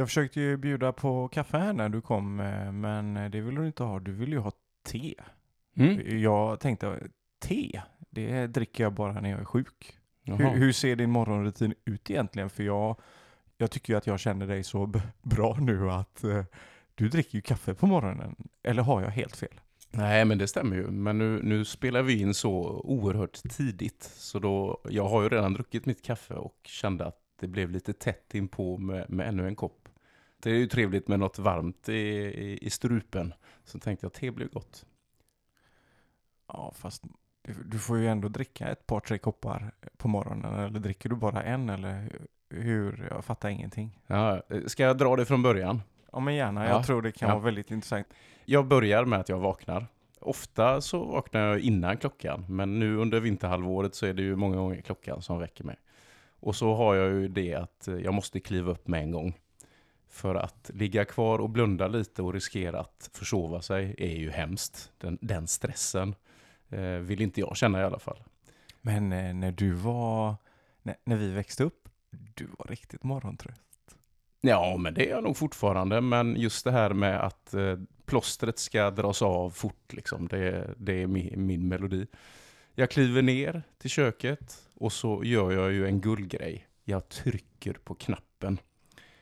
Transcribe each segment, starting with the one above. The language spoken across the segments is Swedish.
Jag försökte ju bjuda på kaffe här när du kom, eh, men det vill du inte ha. Du vill ju ha te. Mm. Jag tänkte, te, det dricker jag bara när jag är sjuk. Hur, hur ser din morgonrutin ut egentligen? För jag, jag tycker ju att jag känner dig så bra nu att eh, du dricker ju kaffe på morgonen. Eller har jag helt fel? Nej, men det stämmer ju. Men nu, nu spelar vi in så oerhört tidigt. Så då, jag har ju redan druckit mitt kaffe och kände att det blev lite tätt inpå med, med ännu en kopp. Det är ju trevligt med något varmt i, i, i strupen. Så tänkte jag te blir gott. Ja, fast du, du får ju ändå dricka ett par, tre koppar på morgonen. Eller dricker du bara en? Eller hur-? Jag fattar ingenting. Ja, ska jag dra det från början? Ja, men gärna. Ja, Jag tror det kan ja. vara väldigt intressant. Jag börjar med att jag vaknar. Ofta så vaknar jag innan klockan, men nu under vinterhalvåret så är det ju många gånger klockan som väcker mig. Och så har jag ju det att jag måste kliva upp med en gång. För att ligga kvar och blunda lite och riskera att försova sig är ju hemskt. Den, den stressen eh, vill inte jag känna i alla fall. Men eh, när du var, när, när vi växte upp, du var riktigt morgontrött. Ja, men det är jag nog fortfarande. Men just det här med att eh, plåstret ska dras av fort, liksom, det, det är min, min melodi. Jag kliver ner till köket och så gör jag ju en guldgrej. Jag trycker på knappen.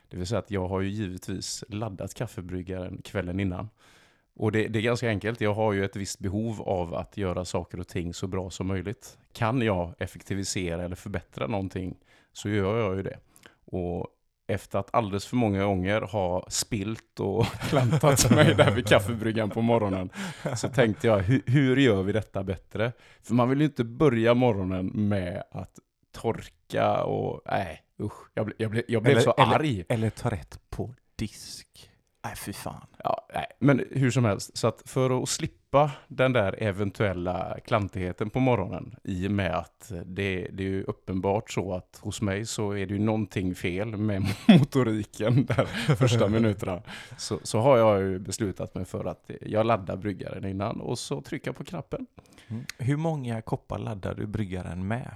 Det vill säga att jag har ju givetvis laddat kaffebryggaren kvällen innan. Och det, det är ganska enkelt. Jag har ju ett visst behov av att göra saker och ting så bra som möjligt. Kan jag effektivisera eller förbättra någonting så gör jag ju det. Och efter att alldeles för många gånger ha spilt och klantat mig där vid kaffebryggan på morgonen så tänkte jag, hur, hur gör vi detta bättre? För man vill ju inte börja morgonen med att torka och nej, usch. Jag, ble, jag, ble, jag blev Eller- så eller- arg. Eller ta rätt på disk. Nej, fy fan. Ja, nej, men hur som helst, så att för att slippa den där eventuella klantigheten på morgonen i och med att det, det är ju uppenbart så att hos mig så är det ju någonting fel med motoriken där första minuterna. Så, så har jag ju beslutat mig för att jag laddar bryggaren innan och så trycker jag på knappen. Mm. Hur många koppar laddar du bryggaren med?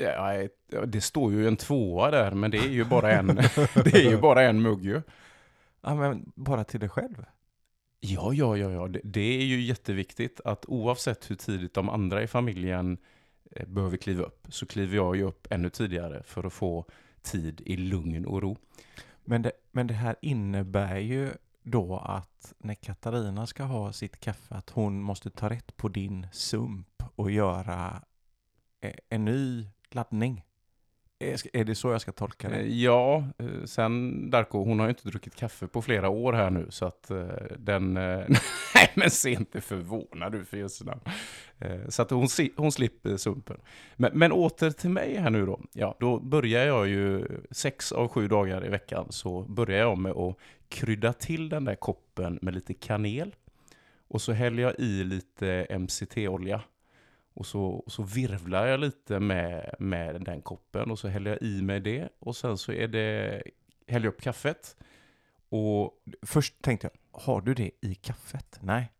Ja, det står ju en tvåa där, men det är ju bara en, det är ju bara en mugg ju. Ja, men bara till dig själv? Ja, ja, ja, ja. Det, det är ju jätteviktigt att oavsett hur tidigt de andra i familjen eh, behöver kliva upp, så kliver jag ju upp ännu tidigare för att få tid i lugn och ro. Men det, men det här innebär ju då att när Katarina ska ha sitt kaffe att hon måste ta rätt på din sump och göra eh, en ny laddning. Är ska- är det så jag ska tolka Eh, det? Ja, eh, sen Darko, hon har ju inte druckit kaffe på flera år här nu, så att eh, den... eh, Nej, men se inte förvånad du för Jesu namn. Eh, Så att hon, hon slipper sumpen. Men, men åter till mig här nu då. Ja, då börjar jag ju sex av sju dagar i veckan så börjar jag med att krydda till den där koppen med lite kanel. Och så häller jag i lite MCT-olja. Och så, och så virvlar jag lite med, med den koppen och så häller jag i med det. Och sen så är det, häller jag upp kaffet. Och Först tänkte jag, har du det i kaffet? Nej,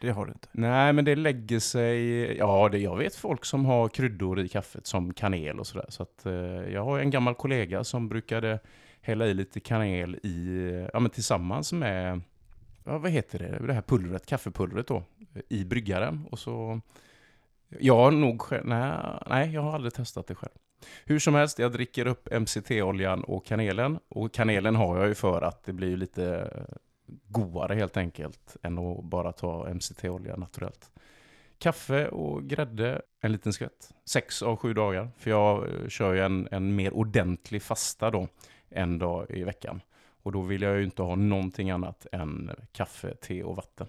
det har du inte. nej, men det lägger sig... Ja, det, jag vet folk som har kryddor i kaffet som kanel och sådär. Så att eh, jag har en gammal kollega som brukade hälla i lite kanel i, ja men tillsammans med, ja vad heter det, det här pulvret, kaffepulvret då, i bryggaren. Och så, jag har nog själv, nej, nej jag har aldrig testat det själv. Hur som helst, jag dricker upp MCT-oljan och kanelen. Och kanelen har jag ju för att det blir lite godare helt enkelt än att bara ta MCT-olja naturellt. Kaffe och grädde, en liten skvätt. Sex av sju dagar. För jag eh, kör ju en, en mer ordentlig fasta då, en dag i veckan. Och då vill jag ju inte ha någonting annat än kaffe, te och vatten.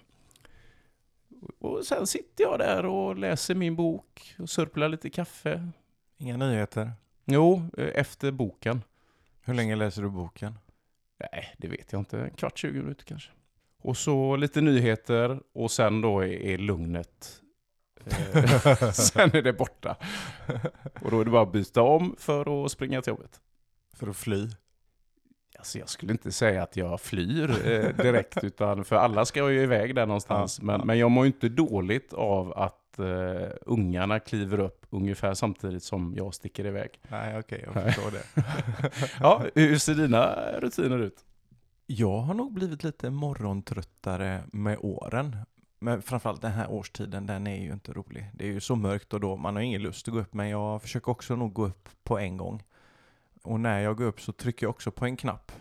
Och sen sitter jag där och läser min bok och sörplar lite kaffe. Inga nyheter. Jo, eh, efter boken. Hur länge läser du boken? Nej, det vet jag inte. En kvart, 20 minuter kanske. Och så lite nyheter och sen då är, lugnet. Eh, sen är det borta. Och då är det bara att byta om för att springa till jobbet. För att fly? Alltså jag skulle inte säga att jag flyr eh, direkt, utan för alla ska ju iväg där någonstans. Men, men jag mår ju inte dåligt av att eh, ungarna kliver upp ungefär samtidigt som jag sticker iväg. Nej, okej, jag Nej. förstår det. Ja, hur ser dina rutiner ut? Jag har nog blivit lite morgontröttare med åren. Men framförallt den här årstiden, den är ju inte rolig. Det är ju så mörkt och då, man har ingen lust att gå upp, men jag försöker också nog gå upp på en gång. Och när jag går upp så trycker jag också på en knapp.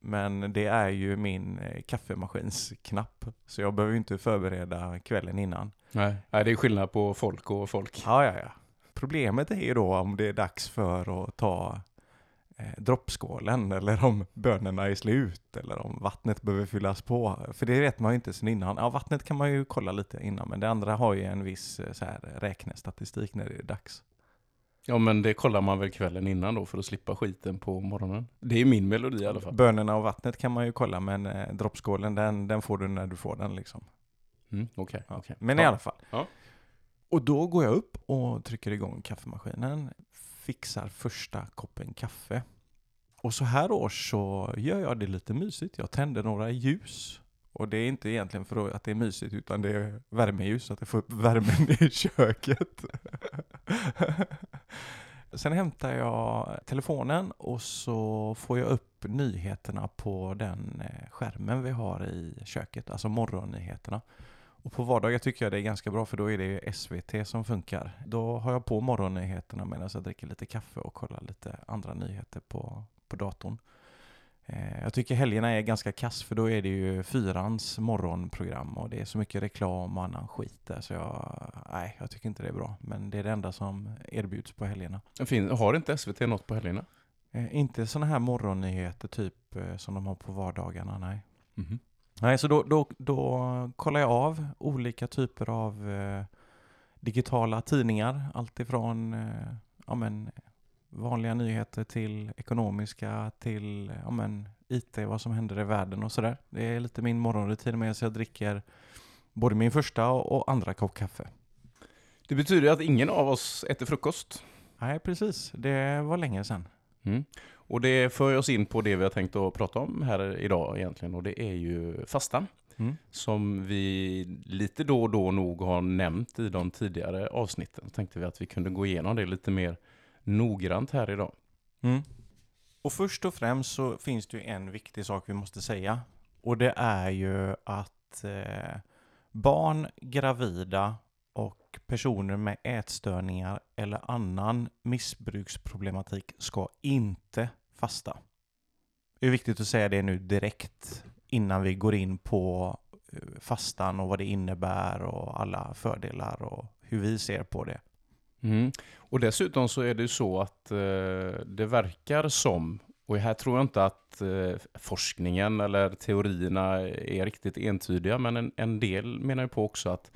Men det är ju min eh, kaffemaskinsknapp, så jag behöver ju inte förbereda kvällen innan. Nej. Nej, det är skillnad på folk och folk. Ja, ja, ja. Problemet är ju då om det är dags för att ta eh, droppskålen eller om bönorna är slut eller om vattnet behöver fyllas på. För det vet man ju inte sen innan. Ja, vattnet kan man ju kolla lite innan, men det andra har ju en viss eh, så här, räknestatistik när det är dags. Ja, men det kollar man väl kvällen innan då för att slippa skiten på morgonen. Det är min melodi i alla fall. Bönorna och vattnet kan man ju kolla, men eh, droppskålen den, den får du när du får den liksom. Mm, Okej, Ja. okej. Men Ja. i alla fall. Ja. Och då går jag upp och trycker igång kaffemaskinen, fixar första koppen kaffe. Och så här års så gör jag det lite mysigt. Jag tänder några ljus. Och det är inte egentligen för att det är mysigt utan det är värmeljus så att jag får upp värmen i köket. Sen hämtar jag telefonen och så får jag upp nyheterna på den eh, skärmen vi har i köket, alltså morgonnyheterna. Och på vardagar tycker jag det är ganska bra för då är det SVT som funkar. Då har jag på morgonnyheterna medan jag dricker lite kaffe och kollar lite andra nyheter på, på datorn. Eh, Jag tycker helgerna är ganska kass för då är det ju fyrans morgonprogram och det är så mycket reklam och annan skit där så jag, nej, jag tycker inte det är bra. Men det är det enda som erbjuds på helgerna. Fin, har inte SVT något på helgerna? Eh, Inte sådana här morgonnyheter typ eh, som de har på vardagarna, nej. Mhm. Nej, så då, då, då kollar jag av olika typer av eh, digitala tidningar. Allt ifrån eh, ja, men, vanliga nyheter till ekonomiska till ja, men, IT, vad som händer i världen och sådär. Det är lite min morgonrutin med så jag dricker både min första och, andra kopp kaffe. Det betyder att ingen av oss äter frukost. Nej, precis. Det var länge sedan. Mm. Och det för oss in på det vi har tänkt att prata om här idag egentligen och det är ju fastan. Mm. Som vi lite då och då nog har nämnt i de tidigare avsnitten. Så tänkte vi att vi kunde gå igenom det lite mer noggrant här idag. Mm. Och först och främst så finns det ju en viktig sak vi måste säga. Och det är ju att eh, barn, gravida och personer med ätstörningar eller annan missbruksproblematik ska inte fasta. Det är viktigt att säga det nu direkt innan vi går in på eh, fastan och vad det innebär och alla fördelar och hur vi ser på det. Mm. Och dessutom så är det ju så att eh, det verkar som, och här tror jag inte att eh, forskningen eller teorierna är riktigt entydiga, men en, en del menar ju på också att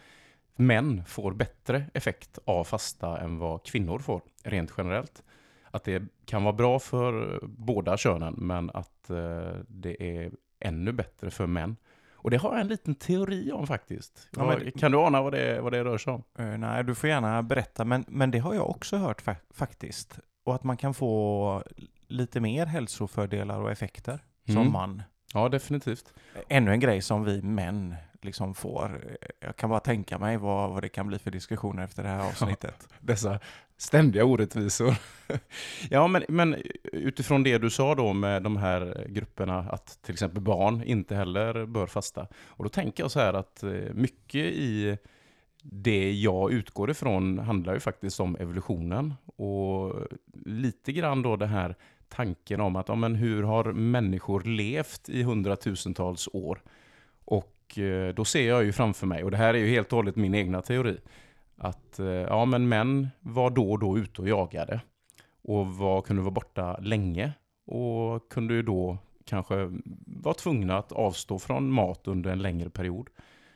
män får bättre effekt av fasta än vad kvinnor får, rent generellt. Att det kan vara bra för båda könen, men att eh, det är ännu bättre för män. Och det har jag en liten teori om faktiskt. Ja, men- Kan du ana vad det, vad det rör sig om? Eh, nej, du får gärna berätta, men, men det har jag också hört fa- faktiskt. Och att man kan få lite mer hälsofördelar och effekter som Mm. man. Ja, definitivt. Ännu en grej som vi män liksom får. Jag kan bara tänka mig vad, vad det kan bli för diskussioner efter det här avsnittet. dessa ständiga orättvisor. ja, men, men utifrån det du sa då med de här grupperna, att till exempel barn inte heller bör fasta. Och då tänker jag så här att eh, mycket i det jag utgår ifrån handlar ju faktiskt om evolutionen. Och lite grann då det här tanken om att ja, men hur har människor levt i hundratusentals år? Och och eh, då ser jag ju framför mig, och det här är ju helt och hållet min egna teori, att eh, ja, men män var då och då ute och jagade och var, kunde vara borta länge och kunde ju då kanske vara tvungna att avstå från mat under en längre period.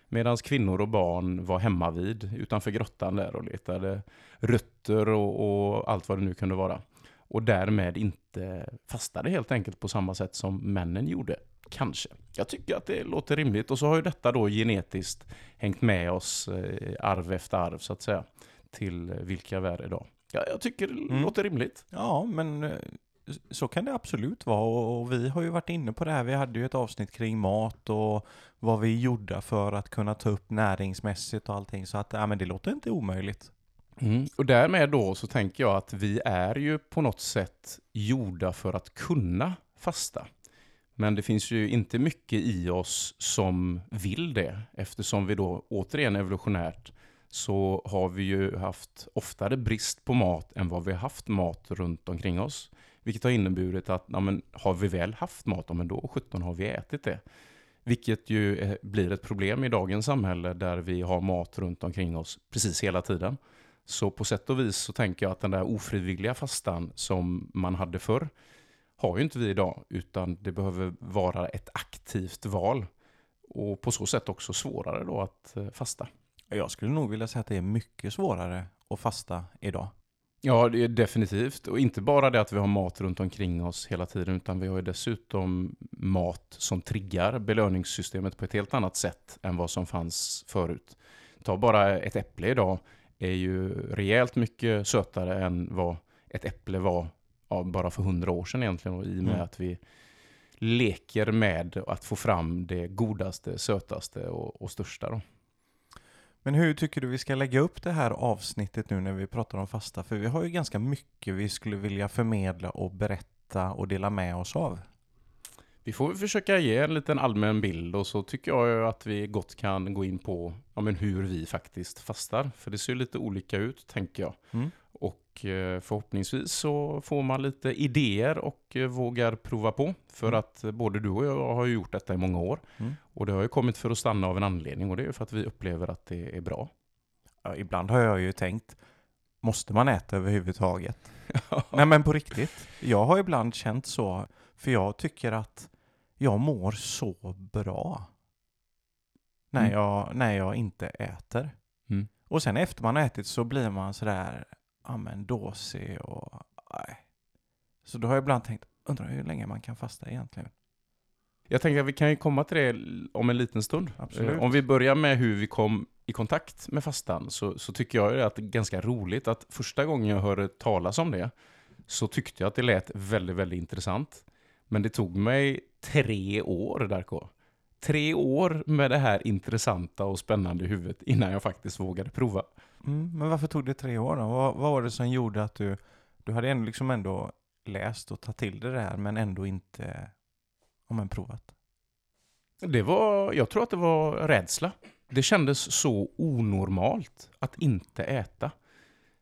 Medan kvinnor och barn var hemma vid utanför grottan där och letade rötter och, och allt vad det nu kunde vara. Och därmed inte fastade helt enkelt på samma sätt som männen gjorde. Kanske. Jag tycker att det låter rimligt. Och så har ju detta då genetiskt hängt med oss eh, arv efter arv så att säga. Till eh, vilka vi är idag. Ja, jag tycker det Mm. låter rimligt. Ja, men eh, så kan det absolut vara. Och och vi har ju varit inne på det här. Vi hade ju ett avsnitt kring mat och vad vi gjorde för att kunna ta upp näringsmässigt och allting. Så att ja, men det låter inte omöjligt. Mm. Och därmed då så tänker jag att vi är ju på något sätt gjorda för att kunna fasta. Men det finns ju inte mycket i oss som vill det eftersom vi då återigen evolutionärt så har vi ju haft oftare brist på mat än vad vi har haft mat runt omkring oss. Vilket har inneburit att ja, men, har vi väl haft mat, ja, men då 17 har vi ätit det. Vilket ju eh, blir ett problem i dagens samhälle där vi har mat runt omkring oss precis hela tiden. Så på sätt och vis så tänker jag att den där ofrivilliga fastan som man hade förr har ju inte vi idag, utan det behöver vara ett aktivt val. Och på så sätt också svårare då att eh, fasta. Jag skulle nog vilja säga att det är mycket svårare att fasta idag. Ja, det är definitivt. Och inte bara det att vi har mat runt omkring oss hela tiden, utan vi har ju dessutom mat som triggar belöningssystemet på ett helt annat sätt än vad som fanns förut. Ta bara ett äpple idag, är ju rejält mycket sötare än vad ett äpple var ja, bara för hundra år sedan egentligen. Och I och med mm. att vi leker med att få fram det godaste, sötaste och, och största. Då. Men hur tycker du vi ska lägga upp det här avsnittet nu när vi pratar om fasta? För vi har ju ganska mycket vi skulle vilja förmedla och berätta och dela med oss av. Vi får försöka ge en liten allmän bild och så tycker jag att vi gott kan gå in på ja, men hur vi faktiskt fastar. För det ser lite olika ut, tänker jag. Mm. Och eh, förhoppningsvis så får man lite idéer och eh, vågar prova på. För mm. att både du och jag har gjort detta i många år. Mm. Och det har ju kommit för att stanna av en anledning och det är för att vi upplever att det är bra. Ja, ibland har jag ju tänkt, måste man äta överhuvudtaget? Nej men på riktigt. Jag har ibland känt så, för jag tycker att jag mår så bra när, mm. jag, när jag inte äter. Mm. Och sen efter man har ätit så blir man sådär, ja men dåsig och nej. Så då har jag ibland tänkt, undrar hur länge man kan fasta egentligen. Jag tänker att vi kan ju komma till det om en liten stund. Absolut. Eh, om vi börjar med hur vi kom i kontakt med fastan så, så tycker jag att det är ganska roligt att första gången jag hörde talas om det så tyckte jag att det lät väldigt, väldigt intressant. Men det tog mig tre år, Darko. Tre år med det här intressanta och spännande huvudet innan jag faktiskt vågade prova. Mm, men varför tog det tre år då? Vad, vad, var det som gjorde att du, du hade ändå, liksom ändå läst och tagit till dig det här men ändå inte om en provat? Det var, jag tror att det var rädsla. Det kändes så onormalt att inte äta.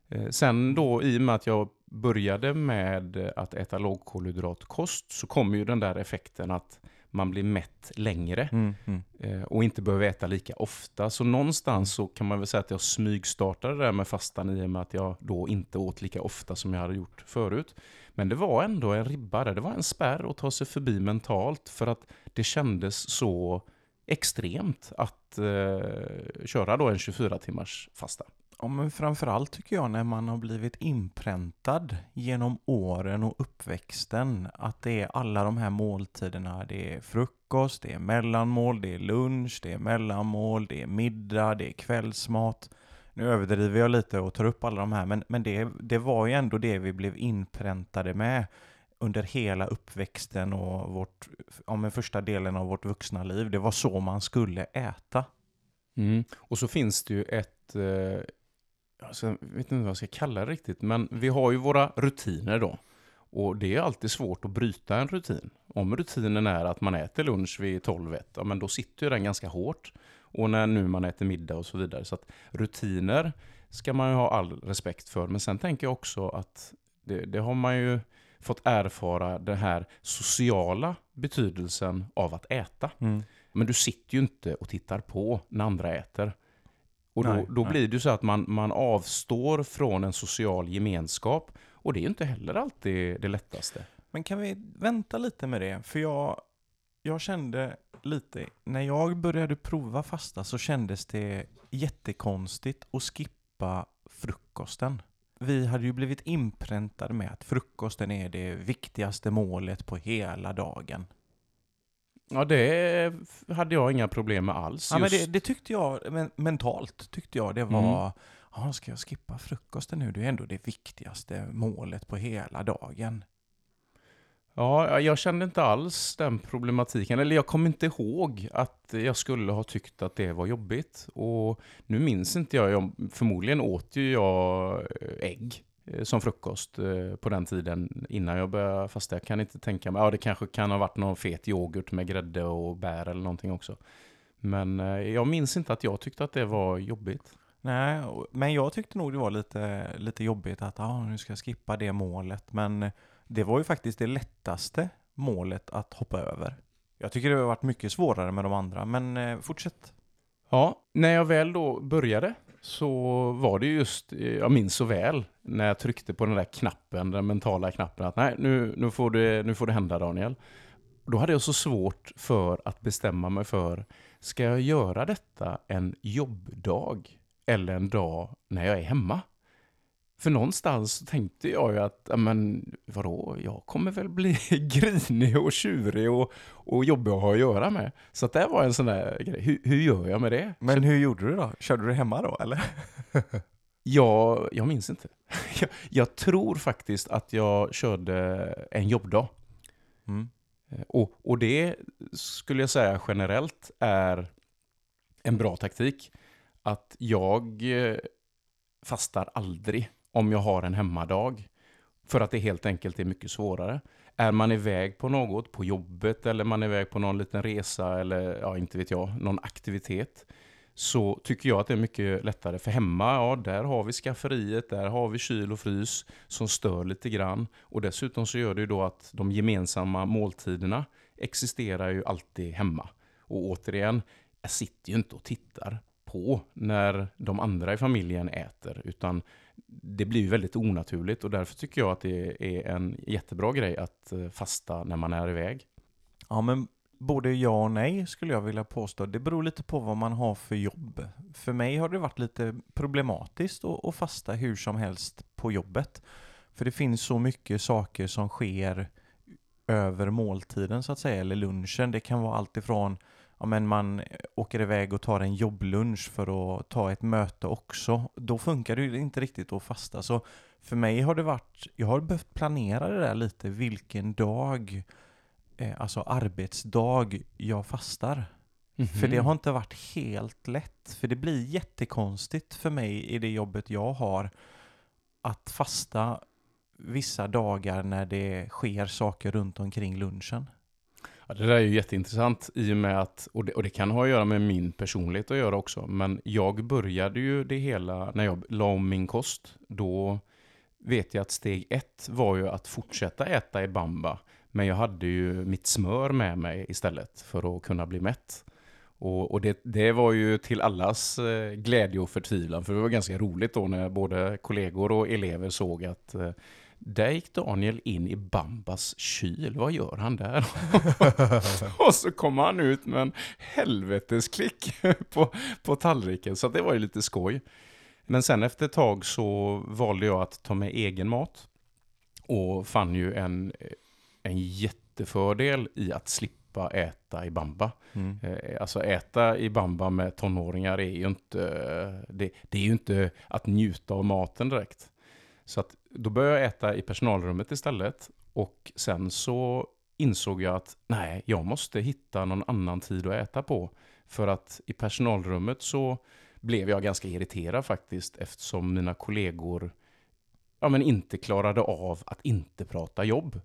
Eh, sen då i och med att jag började med att äta lågkolhydratkost så kommer ju den där effekten att man blir mätt längre mm, mm. Eh, och inte behöver äta lika ofta. Så någonstans så kan man väl säga att jag smygstartade det där med fastan i och med att jag då inte åt lika ofta som jag hade gjort förut. Men det var ändå en ribba där. Det var en spärr att ta sig förbi mentalt för att det kändes så extremt att eh, köra då en 24 timmars fasta. Ja, men framförallt tycker jag när man har blivit inpräntad genom åren och uppväxten att det är alla de här måltiderna. Det är frukost, det är mellanmål, det är lunch, det är mellanmål, det är middag, det är kvällsmat. Nu överdriver jag lite och tar upp alla de här, men, men det, det var ju ändå det vi blev inpräntade med under hela uppväxten och vårt, ja, men första delen av vårt vuxna liv. Det var så man skulle äta. Mm. Och så finns det ju ett, eh, alltså, jag vet inte vad jag ska kalla det riktigt, men vi har ju våra rutiner då. Och det är alltid svårt att bryta en rutin. Om rutinen är att man äter lunch vid 12 ja men då sitter ju den ganska hårt. Och när nu man äter middag och så vidare. Så att rutiner ska man ju ha all respekt för. Men sen tänker jag också att det, det har man ju fått erfara den här sociala betydelsen av att äta. Mm. Men du sitter ju inte och tittar på när andra äter. Och då, nej, då nej. blir det ju så att man, man avstår från en social gemenskap. Och det är ju inte heller alltid det lättaste. Men kan vi vänta lite med det? För jag, jag kände lite, när jag började prova fasta så kändes det jättekonstigt att skippa frukosten. Vi hade ju blivit inpräntade med att frukosten är det viktigaste målet på hela dagen. Ja, det hade jag inga problem med alls. Ja, men det, det, tyckte jag, men mentalt tyckte jag det var, mm. ja, ska jag skippa frukosten nu? Det är ändå det viktigaste målet på hela dagen. Ja, jag kände inte alls den problematiken. Eller jag kommer inte ihåg att jag skulle ha tyckt att det var jobbigt. Och nu minns inte jag, jag förmodligen åt ju jag ägg eh, som frukost eh, på den tiden innan jag började fasta. Jag kan inte tänka mig, ja det kanske kan ha varit någon fet yoghurt med grädde och bär eller någonting också. Men eh, jag minns inte att jag tyckte att det var jobbigt. Nej, men jag tyckte nog det var lite, lite jobbigt att ah, nu ska jag skippa det målet. Men det var ju faktiskt det lättaste målet att hoppa över. Jag tycker det har varit mycket svårare med de andra, men eh, fortsätt. Ja, när jag väl då började så var det just, eh, jag minns så väl, när jag tryckte på den där knappen, den mentala knappen, att nej, nu, nu, får, det, nu får det hända Daniel. Då hade jag så svårt för att bestämma mig för, ska jag göra detta en jobbdag eller en dag när jag är hemma? För någonstans så tänkte jag ju att, ja, men vadå, jag kommer väl bli grinig och tjurig och, och jobbig att ha att göra med. Så att det var en sån där grej, hur, hur gör jag med det? Men hur gjorde du då? Körde du hemma då, eller? Jag, jag minns inte. Jag, jag tror faktiskt att jag körde en jobbdag. Mm. Eh, Och, och det skulle jag säga generellt är en bra taktik. Att jag eh, fastar aldrig om jag har en hemmadag. För att det helt enkelt är mycket svårare. Är man iväg på något, på jobbet eller man är iväg på någon liten resa eller ja, inte vet jag, någon aktivitet. Så tycker jag att det är mycket lättare. För hemma, ja, där har vi skafferiet, där har vi kyl och frys som stör lite grann. Och dessutom så gör det ju då att de gemensamma måltiderna existerar ju alltid hemma. Och återigen, jag sitter ju inte och tittar på när de andra i familjen äter, utan det blir ju väldigt onaturligt och därför tycker jag att det är en jättebra grej att eh, fasta när man är iväg. Ja, men både ja och nej skulle jag vilja påstå. Det beror lite på vad man har för jobb. För mig har det varit lite problematiskt att, att fasta hur som helst på jobbet. För det finns så mycket saker som sker över måltiden så att säga, eller lunchen. Det kan vara allt ifrån Ja, men man åker iväg och tar en jobblunch för att ta ett möte också. Då funkar det ju inte riktigt att fasta. Så för mig har det varit, jag har behövt planera det där lite, vilken dag eh, alltså arbetsdag jag fastar. För det har inte varit helt lätt. För det blir jättekonstigt för mig i det jobbet jag har att fasta vissa dagar när det sker saker runt omkring lunchen. Ja, det där är ju jätteintressant i och med att, och det, och det kan ha att göra med min personlighet att göra också, men jag började ju det hela när jag la om min kost. Då vet jag att steg ett var ju att fortsätta äta i bamba, men jag hade ju mitt smör med mig istället för att kunna bli mätt. Och, och det, det var ju till allas eh, glädje och förtvivlan, för det var ganska roligt då när både kollegor och elever såg att eh, där gick Daniel in i Bambas kyl. Vad gör han där? och så kom han ut med en helvetesklick på, på tallriken. Så det var ju lite skoj. Men sen efter ett tag så valde jag att ta med egen mat. Och fann ju en, en jättefördel i att slippa äta i bamba. Mm. Eh, Alltså äta i bamba med tonåringar är ju inte, det, det är ju inte att njuta av maten direkt. Så att då började jag äta i personalrummet istället. Och sen så insåg jag att nej, jag måste hitta någon annan tid att äta på. För att i personalrummet så blev jag ganska irriterad faktiskt eftersom mina kollegor ja, men inte klarade av att inte prata jobb.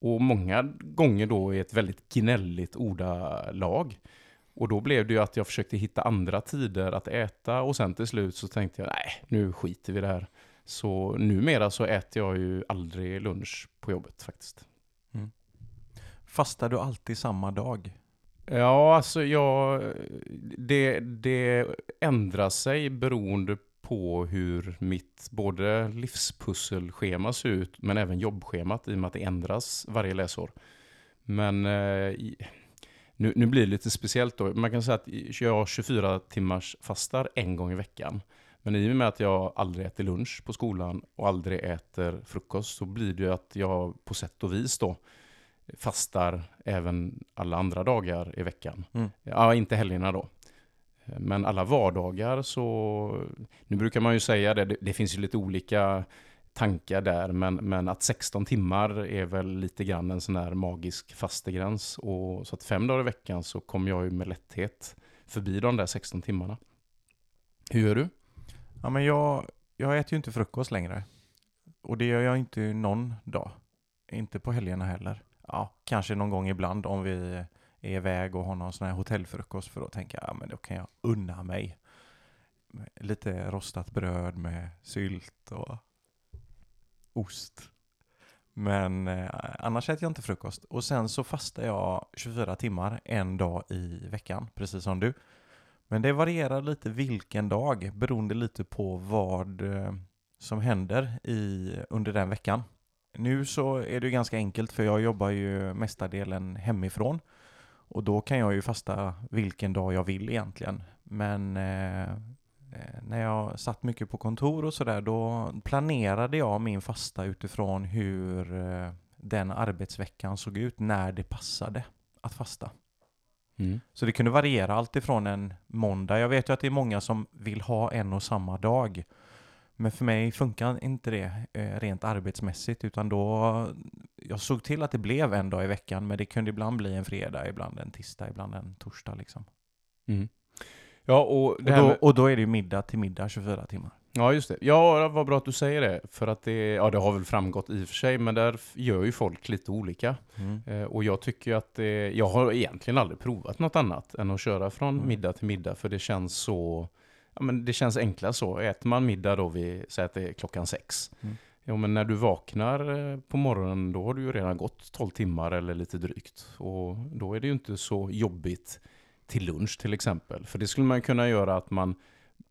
Och många gånger då i ett väldigt gnälligt ordalag. Och då blev det ju att jag försökte hitta andra tider att äta och sen till slut så tänkte jag nej, nu skiter vi i det här. Så numera så äter jag ju aldrig lunch på jobbet faktiskt. Fastar du alltid samma dag? Ja, alltså jag, det, det ändrar sig beroende på hur mitt både livspusselschema ser ut men även jobbschemat i och med att det ändras varje läsår. Men eh, nu, nu blir det lite speciellt då. Man kan säga att jag 24 timmars fastar en gång i veckan. Men i och med att jag aldrig äter lunch på skolan och aldrig äter frukost så blir det ju att jag på sätt och vis då fastar även alla andra dagar i veckan. Mm. Ja, inte helgerna då. Men alla vardagar så, nu brukar man ju säga det, det, det finns ju lite olika tankar där, men, men att 16 timmar är väl lite grann en sån här magisk fastegräns. Och, så att fem dagar i veckan så kommer jag ju med lätthet förbi de där 16 timmarna. Hur gör du? Ja, men jag, jag äter ju inte frukost längre. och det gör jag inte någon dag. Inte på helgerna heller. Ja, kanske någon gång ibland om vi är iväg och har någon sån här hotellfrukost för då tänker jag, ja men då kan jag unna mig. Lite rostat bröd med sylt och ost. Men eh, annars äter jag inte frukost. Och sen så fastar jag 24 timmar en dag i veckan, precis som du. Men det varierar lite vilken dag, beroende lite på vad eh, som händer i, under den veckan. Nu så är det ganska enkelt för jag jobbar ju mestadelen hemifrån. Och då kan jag ju fasta vilken dag jag vill egentligen. Men eh, eh, när jag satt mycket på kontor och sådär, då planerade jag min fasta utifrån hur eh, den arbetsveckan såg ut när det passade att fasta. Mm. Så det kunde variera allt ifrån en måndag. Jag vet ju att det är många som vill ha en och samma dag. Men för mig funkar inte det eh, rent arbetsmässigt utan då jag såg till att det blev en dag i veckan men det kunde ibland bli en fredag, ibland en tisdag, ibland en torsdag liksom. Mm. Ja, och, och, då, med... och då är det ju middag till middag 24 timmar. Ja, just det. Ja, vad bra att du säger det. För att det, ja, det har väl framgått i och för sig, men där gör ju folk lite olika. Mm. Eh, och jag tycker att det, jag har egentligen aldrig provat något annat än att köra från mm. middag till middag, för det känns så, ja men det känns enklast så. Äter man middag då vid, säg att det är klockan sex. Mm. Ja, men när du vaknar eh, på morgonen, då har du ju redan gått 12 timmar eller lite drygt. Och då är det ju inte så jobbigt till lunch till exempel. För det skulle man kunna göra att man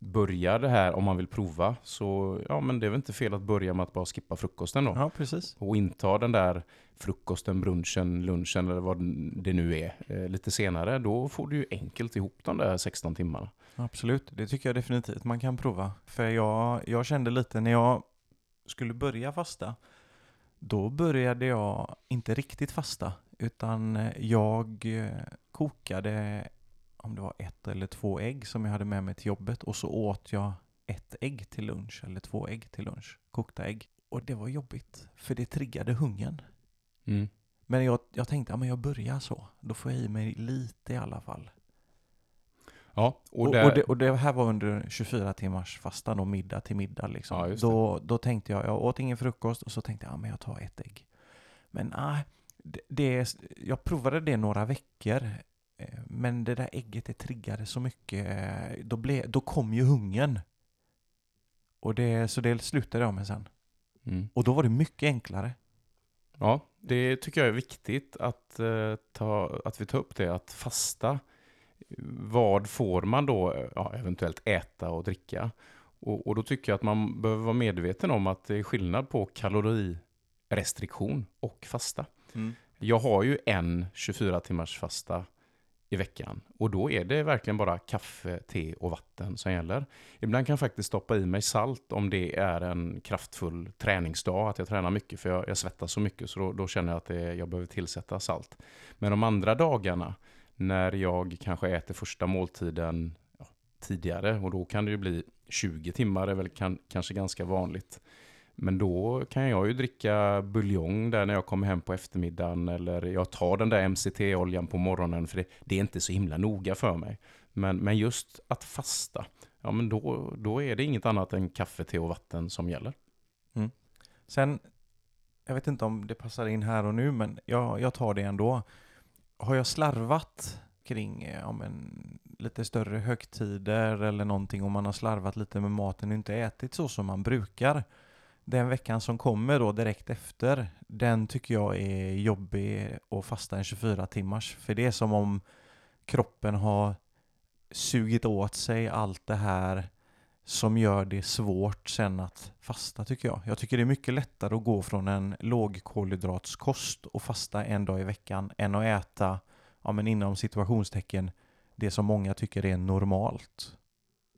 börjar det här om man vill prova. Så ja, men det är väl inte fel att börja med att bara skippa frukosten då. Ja, precis. Och inta den där frukosten, brunchen, lunchen eller vad det nu är eh, lite senare. Då får du ju enkelt ihop de där 16 timmarna. Absolut, det tycker jag definitivt man kan prova. För jag, jag kände lite när jag skulle börja fasta, då började jag inte riktigt fasta, utan jag kokade om det var ett eller två ägg som jag hade med mig till jobbet och så åt jag ett ägg till lunch eller två ägg till lunch, kokta ägg. Och det var jobbigt, för det triggade hungern. Mm. Men jag, jag tänkte, ja men jag börjar så. Då får jag i mig lite i alla fall. Ja, och, det... Och, det, och det här var under 24 timmars fastan och middag till middag liksom. Ja, då, då tänkte jag, jag åt ingen frukost och så tänkte jag, ja men jag tar ett ägg. Men nej, ah, det, det, jag provade det några veckor men det där ägget det triggade så mycket. Eh, då, ble, då kom ju hungern. Och det, så det slutade jag med sen. Mm. Och då var det mycket enklare. Ja, det tycker jag är viktigt att, uh, ta, att vi tar upp det. Att fasta. Vad får man då ja, eventuellt äta och dricka? Och, och, då tycker jag att man behöver vara medveten om att det är skillnad på kalorirestriktion och fasta. Mm. Jag har ju en 24 timmars fasta i veckan. Och då är det verkligen bara kaffe, te och vatten som gäller. Ibland kan jag faktiskt stoppa i mig salt om det är en kraftfull träningsdag, att jag tränar mycket för jag, jag svettas så mycket så då, då känner jag att det, jag behöver tillsätta salt. Men de andra dagarna när jag kanske äter första måltiden ja, tidigare och då kan det ju bli 20 timmar är väl kan, kanske ganska vanligt. Men då kan jag ju dricka buljong där när jag kommer hem på eftermiddagen eller jag tar den där MCT-oljan på morgonen för det, det, är inte så himla noga för mig. Men, men just att fasta, ja men då, då är det inget annat än kaffe, te och vatten som gäller. Mm. Sen, jag vet inte om det passar in här och nu, men jag, jag tar det ändå. Har jag slarvat kring eh, ja, men, lite större högtider eller någonting, om man har slarvat lite med maten och inte ätit så som man brukar, den veckan som kommer då direkt efter, den tycker jag är jobbig att fasta en 24 timmars. För det är som om kroppen har sugit åt sig allt det här som gör det svårt sen att fasta tycker jag. Jag tycker det är mycket lättare att gå från en lågkolhydratskost och fasta en dag i veckan än att äta, ja men inom situationstecken, det som många tycker är normalt.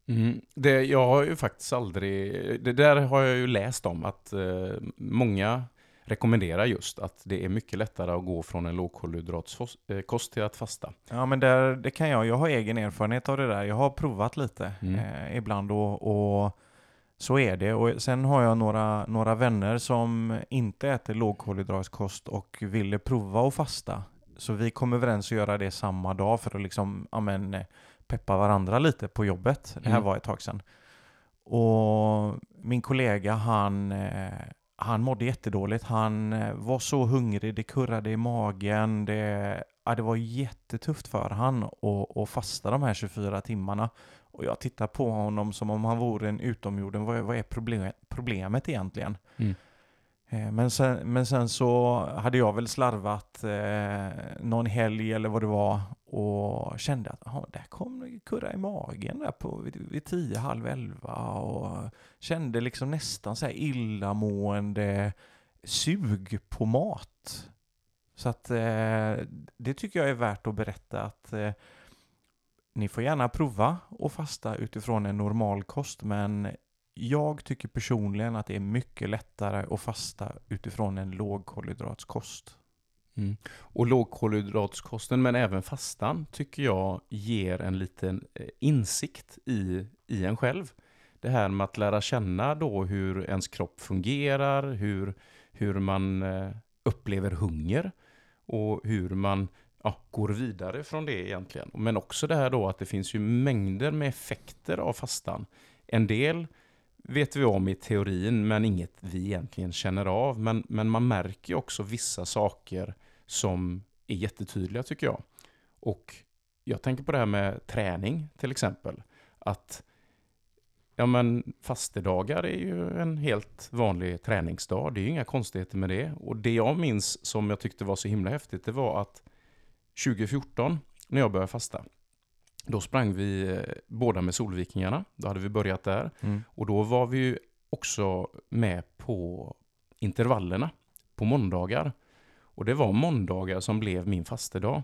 Mm. Det, jag har ju faktiskt aldrig, det där har jag ju läst om att eh, många rekommenderar just att det är mycket lättare att gå från en lågkolhydratskost eh, till att fasta. Ja men där, det kan jag, jag har egen erfarenhet av det där. Jag har provat lite mm. eh, ibland och, och, så är det. Och sen har jag några, några vänner som inte äter lågkolhydratskost och ville prova att fasta. Så vi kom överens att göra det samma dag för att liksom, amen, peppa varandra lite på jobbet. Det här mm. var ett tag sedan. Och min kollega han, eh, han mådde jättedåligt. Han eh, var så hungrig, det kurrade i magen. Det, ja, det var jättetufft för han att, att fasta de här 24 timmarna. Och jag tittar på honom som om han vore en utomjorden. Vad, är- vad är problem, problemet egentligen? Mm. Eh, Men sen, men sen så hade jag väl slarvat eh, någon helg eller vad det var och kände att aha, där kom det kurra i magen där på, vid, vid tio, halv elva och kände liksom nästan så här illamående sug på mat. Så att eh, det tycker jag är värt att berätta att eh, ni får gärna prova att fasta utifrån en normal kost men jag tycker personligen att det är mycket lättare att fasta utifrån en lågkolhydratskost. Mm. Och lågkolhydratskosten, men även fastan, tycker jag ger en liten eh, insikt i, i en själv. Det här med att lära känna då hur ens kropp fungerar, hur, hur man eh, upplever hunger och hur man ja, går vidare från det egentligen. Men också det här då att det finns ju mängder med effekter av fastan. En del vet vi om i teorin, men inget vi egentligen känner av. Men, men man märker ju också vissa saker som är jättetydliga tycker jag. Och jag tänker på det här med träning till exempel. Att ja, men fastedagar är ju en helt vanlig träningsdag. Det är ju inga konstigheter med det. Och det jag minns som jag tyckte var så himla häftigt, det var att 2014 när jag började fasta, då sprang vi eh, båda med Solvikingarna. Då hade vi börjat där. Och då var vi ju också med på intervallerna på måndagar. Och det var måndagar som blev min fastedag.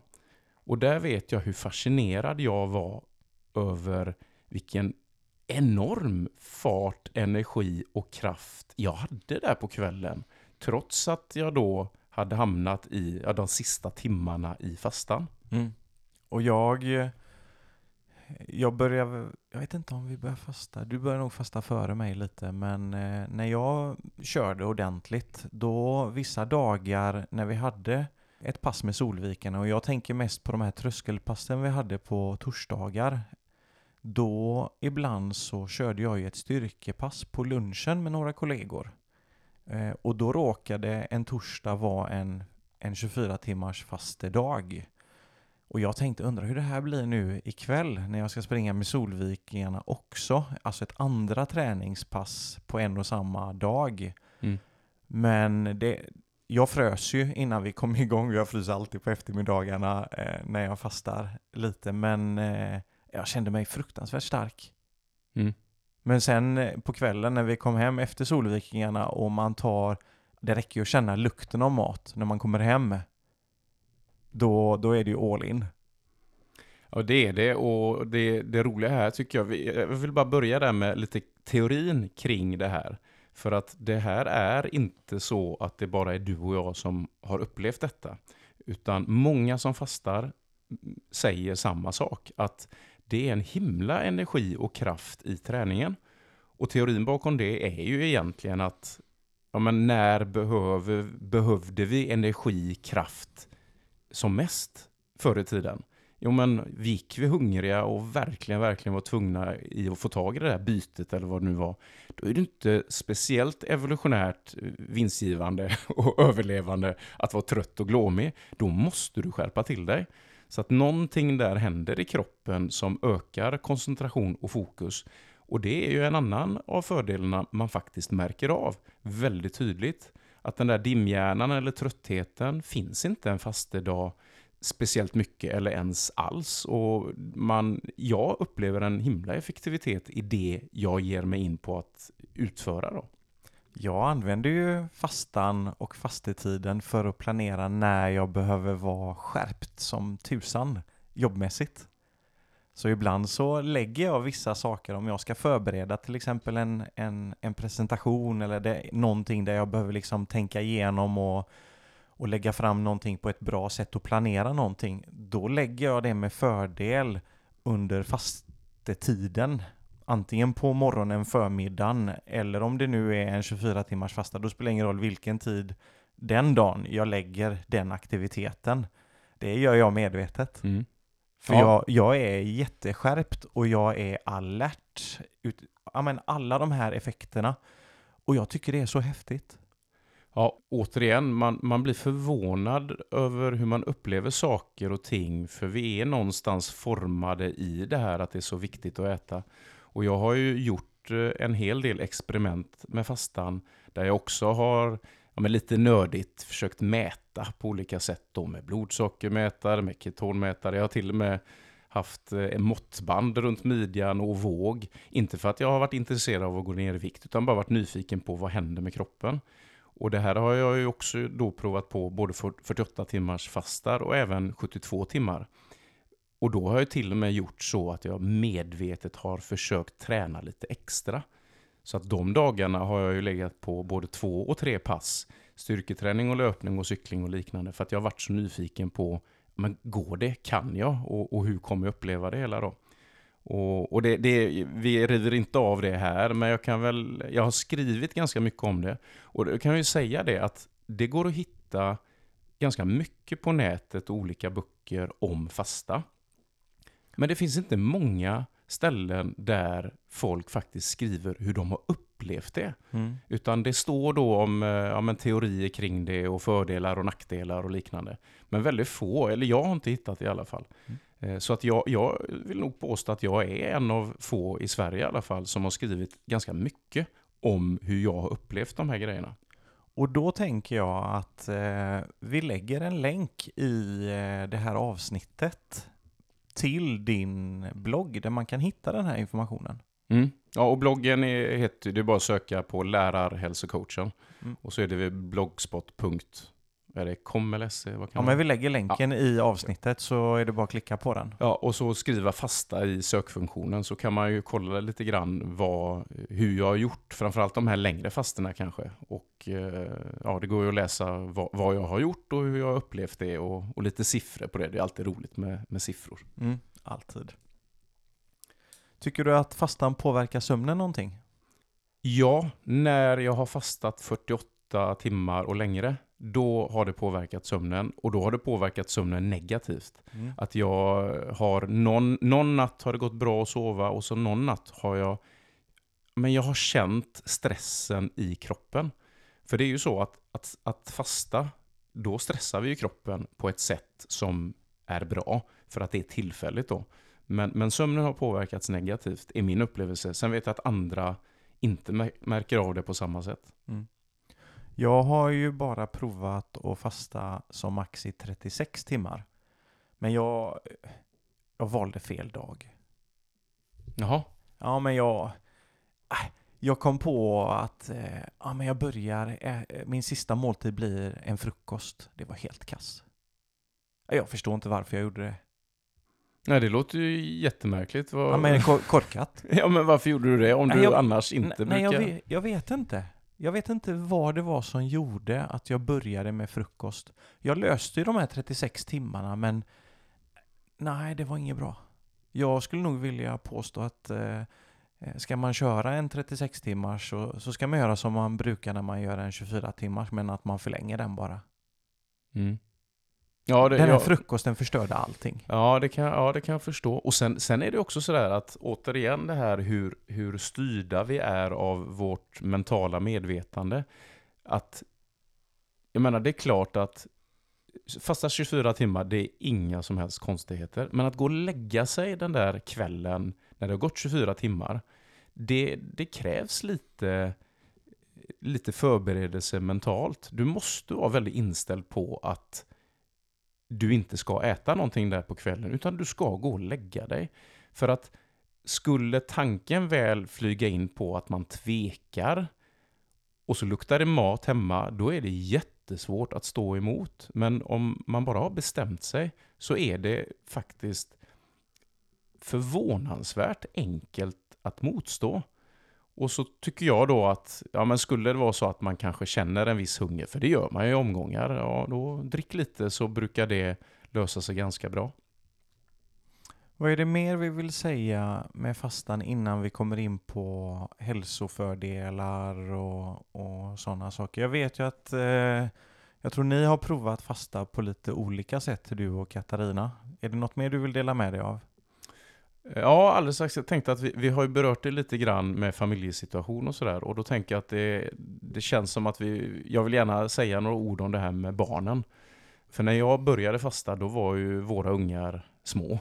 Och där vet jag hur fascinerad jag var över vilken enorm fart, energi och kraft jag hade där på kvällen. Trots att jag då hade hamnat i ja, de sista timmarna i fastan. Mm. Och jag, eh, jag börjar, jag vet inte om vi börjar fasta, du börjar nog fasta före mig lite, men eh, när jag körde ordentligt, då vissa dagar när vi hade ett pass med Solviken och jag tänker mest på de här tröskelpassen vi hade på torsdagar. Då ibland så körde jag ju ett styrkepass på lunchen med några kollegor. Eh, och då råkade en torsdag vara en, en 24 timmars fastedag. Och jag tänkte undra hur det här blir nu ikväll när jag ska springa med Solvikingarna också. Alltså ett andra träningspass på en och samma dag. Mm. Men det, jag frös ju innan vi kom igång. Jag fryser alltid på eftermiddagarna eh, när jag fastar lite. Men eh, jag kände mig fruktansvärt stark. Mm. Men sen eh, på kvällen när vi kom hem efter Solvikingarna och man tar, det räcker ju att känna lukten av mat när man kommer hem. Då, då är det ju all in. Ja, det är det. Och det, det roliga här tycker jag, jag vill bara börja där med lite teorin kring det här. För att det här är inte så att det bara är du och jag som har upplevt detta. Utan många som fastar säger samma sak. Att det är en himla energi och kraft i träningen. Och teorin bakom det är ju egentligen att ja, men när behöver, behövde vi energi, kraft som mest förr i tiden? Jo men gick vi hungriga och verkligen, verkligen var tvungna i att få tag i det där bytet eller vad det nu var, då är det inte speciellt evolutionärt vinstgivande och överlevande att vara trött och glåmig. Då måste du skärpa till dig. Så att någonting där händer i kroppen som ökar koncentration och fokus. Och det är ju en annan av fördelarna man faktiskt märker av väldigt tydligt. Att den där dimhjärnan eller tröttheten finns inte en fastedag speciellt mycket eller ens alls. Och man, jag upplever en himla effektivitet i det jag ger mig in på att utföra. Då. Jag använder ju fastan och fastetiden för att planera när jag behöver vara skärpt som tusan jobbmässigt. Så ibland så lägger jag vissa saker om jag ska förbereda till exempel en, en, en presentation eller det, någonting där jag behöver liksom tänka igenom och, och lägga fram någonting på ett bra sätt och planera någonting. Då lägger jag det med fördel under fastetiden antingen på morgonen, förmiddagen eller om det nu är en 24 timmars fasta, då spelar det ingen roll vilken tid den dagen jag lägger den aktiviteten. Det gör jag medvetet. Mm. För Ja. jag, jag är jätteskärpt och jag är alert. Ut, ja, men alla de här effekterna. Och jag tycker det är så häftigt. Ja, återigen, man, man blir förvånad över hur man upplever saker och ting, för vi är någonstans formade i det här att det är så viktigt att äta. Och jag har ju gjort eh, en hel del experiment med fastan, där jag också har ja, men lite nördigt försökt mäta på olika sätt då med blodsockermätare, med ketonmätare. Jag har till och med haft eh, en måttband runt midjan och våg. Inte för att jag har varit intresserad av att gå ner i vikt, utan bara varit nyfiken på vad händer med kroppen. Och det här har jag ju också då provat på både 48 timmars fastar och även 72 timmar. Och då har jag till och med gjort så att jag medvetet har försökt träna lite extra. Så att de dagarna har jag ju legat på både två och tre pass. Styrketräning och löpning och cykling och liknande. För att jag har varit så nyfiken på, men går det? Kan jag? Och, och hur kommer jag uppleva det hela då? Och, och det, det, vi river inte av det här, men jag kan väl, jag har skrivit ganska mycket om det. Och då kan jag ju säga det att det går att hitta ganska mycket på nätet och olika böcker om fasta. Men det finns inte många ställen där folk faktiskt skriver hur de har upplevt det. Mm. Utan det står då om eh, ja, men teorier kring det och fördelar och nackdelar och liknande. Men väldigt få, eller jag har inte hittat det i alla fall. Mm. Eh, så att jag, jag vill nog påstå att jag är en av få i Sverige i alla fall som har skrivit ganska mycket om hur jag har upplevt de här grejerna. Och då tänker jag att eh, vi lägger en länk i eh, det här avsnittet till din blogg där man kan hitta den här informationen. Mm. Ja, och bloggen är, heter, det är bara att söka på lärarhälsocoachen. Mm. Och så är det blogspot.com är det com eller se? Vad kan ja, men vi lägger länken ja. i avsnittet så är det bara att klicka på den. Ja, och så skriva fasta i sökfunktionen så kan man ju kolla lite grann vad, hur jag har gjort, framförallt de här längre fasterna kanske. Och eh, ja, det går ju att läsa vad, vad, jag har gjort och hur jag har upplevt det och, och lite siffror på det. Det är alltid roligt med, med siffror. Mm, alltid. Tycker du att fastan påverkar sömnen någonting? Ja, när jag har fastat 48 timmar och längre då har det påverkat sömnen och då har det påverkat sömnen negativt. Mm. Att jag har någon, någon natt har det gått bra att sova och så någon natt har jag men jag har känt stressen i kroppen. För det är ju så att, att, att fasta, då stressar vi ju kroppen på ett sätt som är bra för att det är tillfälligt då. Men, men sömnen har påverkats negativt, är min upplevelse. Sen vet jag att andra inte märker av det på samma sätt. Mm. Jag har ju bara provat att fasta som max i 36 timmar. Men jag, jag valde fel dag. Jaha. Ja, men jag... Äh, jag kom på att äh, ja, men jag börjar, äh, min sista måltid blir en frukost. Det var helt kass. Jag förstår inte varför jag gjorde det. Nej, det låter ju jättemärkligt. Var... Ja, men korkat. ja, men varför gjorde du det om nej, du jag, annars inte nej, brukar? Nej, jag vet, jag vet inte. Jag vet inte vad det var som gjorde att jag började med frukost. Jag löste ju de här 36 timmarna men nej, det var inget bra. Jag skulle nog vilja påstå att eh, eh ska man köra en 36 timmars så, så ska man göra som man brukar när man gör en 24 timmars men att man förlänger den bara. Mm. Ja, det, den här ja, frukosten förstörde allting. Ja det, kan, ja, det kan jag förstå. Och sen, sen är det också sådär att återigen det här hur, hur styrda vi är av vårt mentala medvetande. Att, jag menar det är klart att fasta 24 timmar, det är inga som helst konstigheter. Men att gå och lägga sig den där kvällen när det har gått 24 timmar, det, det krävs lite, lite förberedelse mentalt. Du måste vara väldigt inställd på att du inte ska äta någonting där på kvällen, utan du ska gå och lägga dig. För att skulle tanken väl flyga in på att man tvekar och så luktar det mat hemma, då är det jättesvårt att stå emot. Men om man bara har bestämt sig så är det faktiskt förvånansvärt enkelt att motstå. Och så tycker jag då att, ja men skulle det vara så att man kanske känner en viss hunger, för det gör man ju i omgångar, ja då drick lite så brukar det lösa sig ganska bra. Vad är det mer vi vill säga med fastan innan vi kommer in på hälsofördelar och, och sådana saker? Jag vet ju att eh, jag tror ni har provat fasta på lite olika sätt, du och Katarina. Är det något mer du vill dela med dig av? Ja, alldeles strax. Jag tänkte att vi, vi har ju berört det lite grann med familjesituation och sådär. Och då tänker jag att det, det känns som att vi, jag vill gärna säga några ord om det här med barnen. För när jag började fasta, då var ju våra ungar små.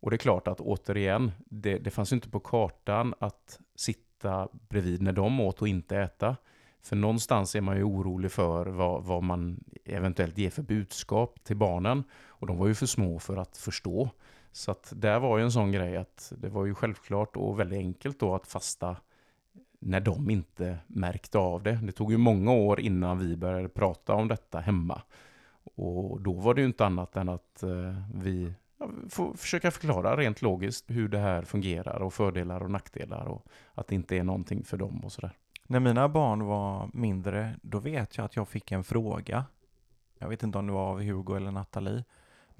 Och det är klart att återigen, det, det fanns ju inte på kartan att sitta bredvid när de åt och inte äta. För någonstans är man ju orolig för vad, vad man eventuellt ger för budskap till barnen. Och de var ju för små för att förstå. Så att där var ju en sån grej att det var ju självklart och väldigt enkelt då att fasta när de inte märkte av det. Det tog ju många år innan vi började prata om detta hemma. Och då var det ju inte annat än att eh, vi ja, får försöka förklara rent logiskt hur det här fungerar och fördelar och nackdelar och att det inte är någonting för dem och sådär. När mina barn var mindre, då vet jag att jag fick en fråga. Jag vet inte om det var av Hugo eller Nathalie.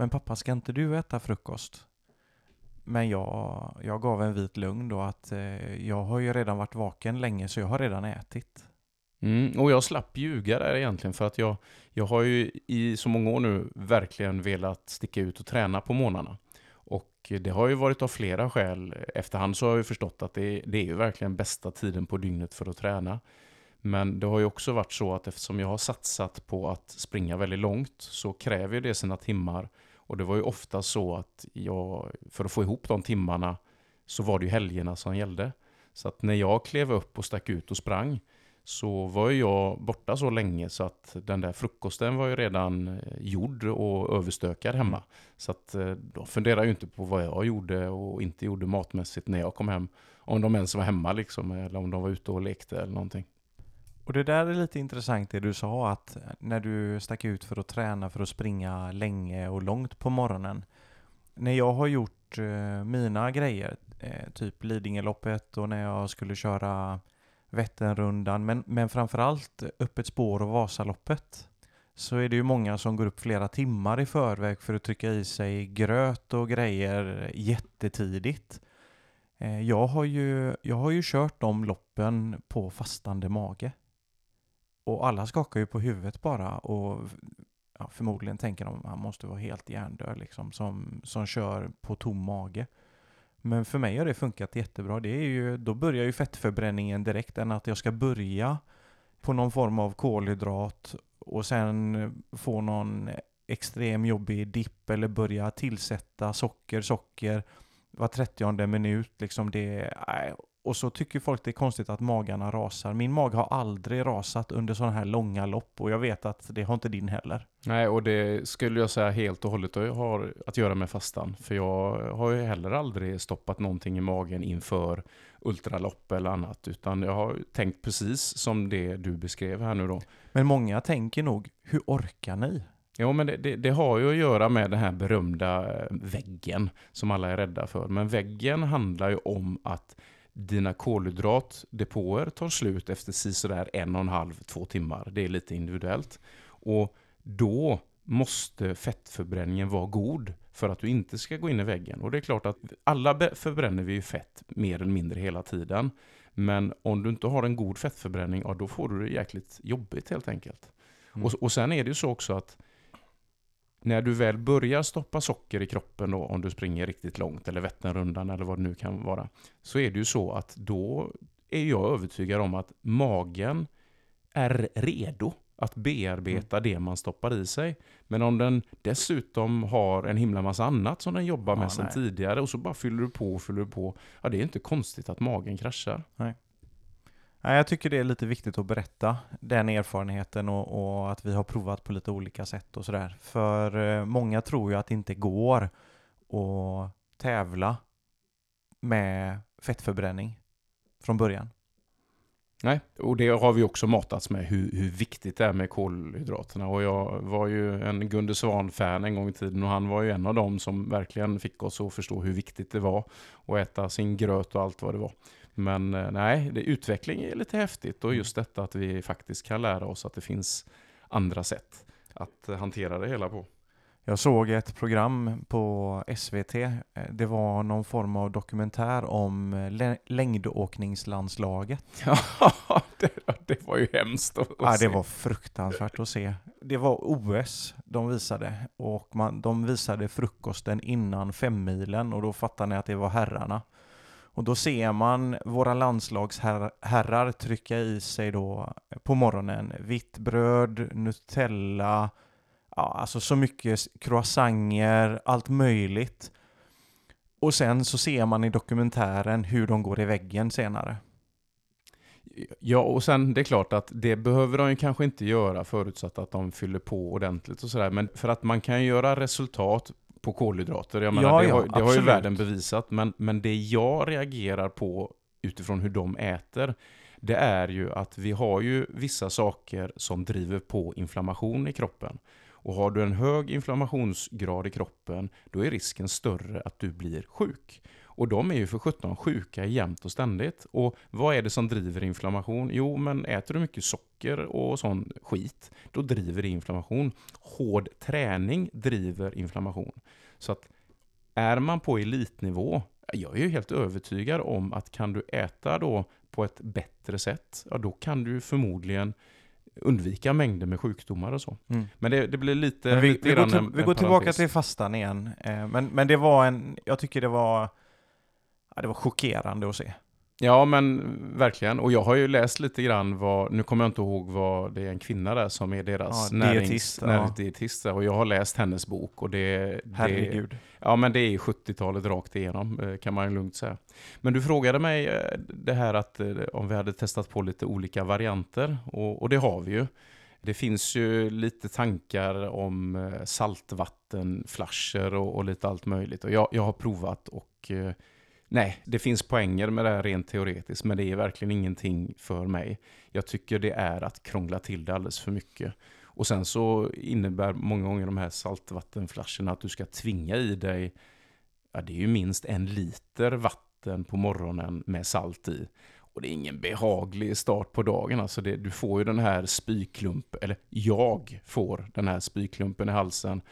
Men pappa, ska inte du äta frukost? Men jag, jag gav en vit lugn då att eh, jag har ju redan varit vaken länge så jag har redan ätit. Mm, och jag slapp ljuga där egentligen för att jag, jag har ju i så många år nu verkligen velat sticka ut och träna på morgnarna. Och det har ju varit av flera skäl. Efterhand så har jag förstått att det, det är ju verkligen bästa tiden på dygnet för att träna. Men det har ju också varit så att eftersom jag har satsat på att springa väldigt långt så kräver det sina timmar. Och det var ju ofta så att jag, för att få ihop de timmarna så var det ju helgerna som gällde. Så att när jag klev upp och stack ut och sprang så var jag borta så länge så att den där frukosten var ju redan eh, gjord och överstökad hemma. Mm. Så att eh, då funderade jag ju inte på vad jag gjorde och inte gjorde matmässigt när jag kom hem. Om de ens var hemma liksom, eller om de var ute och lekte eller någonting. Och det där är lite intressant det du sa att när du stack ut för att träna för att springa länge och långt på morgonen. När jag har gjort eh, mina grejer, eh, typ Lidingöloppet och när jag skulle köra Vätternrundan, men, men framförallt Öppet spår och Vasaloppet så är det ju många som går upp flera timmar i förväg för att trycka i sig gröt och grejer jättetidigt. Eh, jag har ju, jag har ju kört de loppen på fastande mage. Och alla skakar ju på huvudet bara och ja, förmodligen tänker de att han måste vara helt hjärndöd liksom som, som kör på tom mage. Men för mig har det funkat jättebra. Det är ju, då börjar ju fettförbränningen direkt än att jag ska börja på någon form av kolhydrat och sen få någon extrem jobbig dipp eller börja tillsätta socker, socker var 30 minut. Liksom det, och så tycker folk det är konstigt att magarna rasar. Min mag har aldrig rasat under sådana här långa lopp och jag vet att det har inte din heller. Nej, och det skulle jag säga helt och hållet har att göra med fastan. För jag har ju heller aldrig stoppat någonting i magen inför ultralopp eller annat. Utan jag har tänkt precis som det du beskrev här nu då. Men många tänker nog, hur orkar ni? Jo, men det, det, det, har ju att göra med den här berömda väggen som alla är rädda för. Men väggen handlar ju om att dina kolhydratdepåer tar slut efter sådär en och en halv, två timmar. Det är lite individuellt. Och då måste fettförbränningen vara god för att du inte ska gå in i väggen. Och det är klart att alla förbränner vi ju fett mer eller mindre hela tiden. Men om du inte har en god fettförbränning, ja, då får du det jäkligt jobbigt helt enkelt. Mm. Och, och sen är det ju så också att när du väl börjar stoppa socker i kroppen då, om du springer riktigt långt eller Vätternrundan eller vad det nu kan vara, så är det ju så att då är jag övertygad om att magen är redo att bearbeta mm. det man stoppar i sig. Men om den dessutom har en himla massa annat som den jobbar ja, med sedan tidigare och så bara fyller du på och fyller du på, ja det är inte konstigt att magen kraschar. Nej. Nej, jag tycker det är lite viktigt att berätta den erfarenheten och, och, att vi har provat på lite olika sätt och sådär. För eh, många tror ju att det inte går att tävla med fettförbränning från början. Nej, och det har vi också matats med hur, hur viktigt det är med kolhydraterna. Och jag var ju en Gunde Svan-fan en gång i tiden och han var ju en av dem som verkligen fick oss att förstå hur viktigt det var att äta sin gröt och allt vad det var. Men eh, nej, det, utveckling är lite häftigt och just detta att vi faktiskt kan lära oss att det finns andra sätt att hantera det hela på. Jag såg ett program på SVT. Eh, det var någon form av dokumentär om eh, längdåkningslandslaget. Ja, det, det var ju hemskt att ja, se. Det var fruktansvärt att se. det var OS de visade och man, de visade frukosten innan femmilen och då fattar ni att det var herrarna. Och då ser man våra landslagsherrar trycka i sig då på morgonen vitt bröd, Nutella, ja, alltså så mycket croissanter, allt möjligt. Och sen så ser man i dokumentären hur de går i väggen senare. Ja, och sen det är klart att det behöver de ju kanske inte göra förutsatt att de fyller på ordentligt och sådär. Men för att man kan göra resultat på kolhydrater, jag menar, Ja, det, ja, har, det har ju världen bevisat. Men, men det jag reagerar på utifrån hur de äter, det är ju att vi har ju vissa saker som driver på inflammation i kroppen. Och har du en hög inflammationsgrad i kroppen, då är risken större att du blir sjuk. Och de är ju för 17 sjuka jämt och ständigt. Och vad är det som driver inflammation? Jo, men äter du mycket socker och sån skit, då driver det inflammation. Hård träning driver inflammation. Så att är man på elitnivå, jag är ju helt övertygad om att kan du äta då på ett bättre sätt, ja då kan du förmodligen undvika mängder med sjukdomar och så. Mm. Men det, det blir lite... Men vi, lite vi, går, till, vi går tillbaka till fastan igen. Eh, Men, men det var en, jag tycker det var, ja, det var chockerande att se. Ja, men verkligen. Och jag har ju läst lite grann vad, nu kommer jag inte ihåg vad det är en kvinna där som är deras Ja, närings, dietist, ja. Och jag har läst hennes bok och det, det, Herregud. ja, men det är 70-talet rakt igenom eh, kan man lugnt säga. Men du frågade mig eh, det här att eh, om vi hade testat på lite olika varianter och, och det har vi ju. Det finns ju lite tankar om saltvattenflasher och, och lite allt möjligt. Och jag, jag har provat och nej, det finns poänger med det här rent teoretiskt, men det är verkligen ingenting för mig. Jag tycker det är att krångla till det alldeles för mycket. Och sen så innebär många gånger de här saltvattenflaskorna att du ska tvinga i dig, ja det är ju minst en liter vatten på morgonen med salt i. Och det är ingen behaglig start på dagen. Alltså det, du får ju den här spyklump, eller jag får den här spyklumpen i halsen.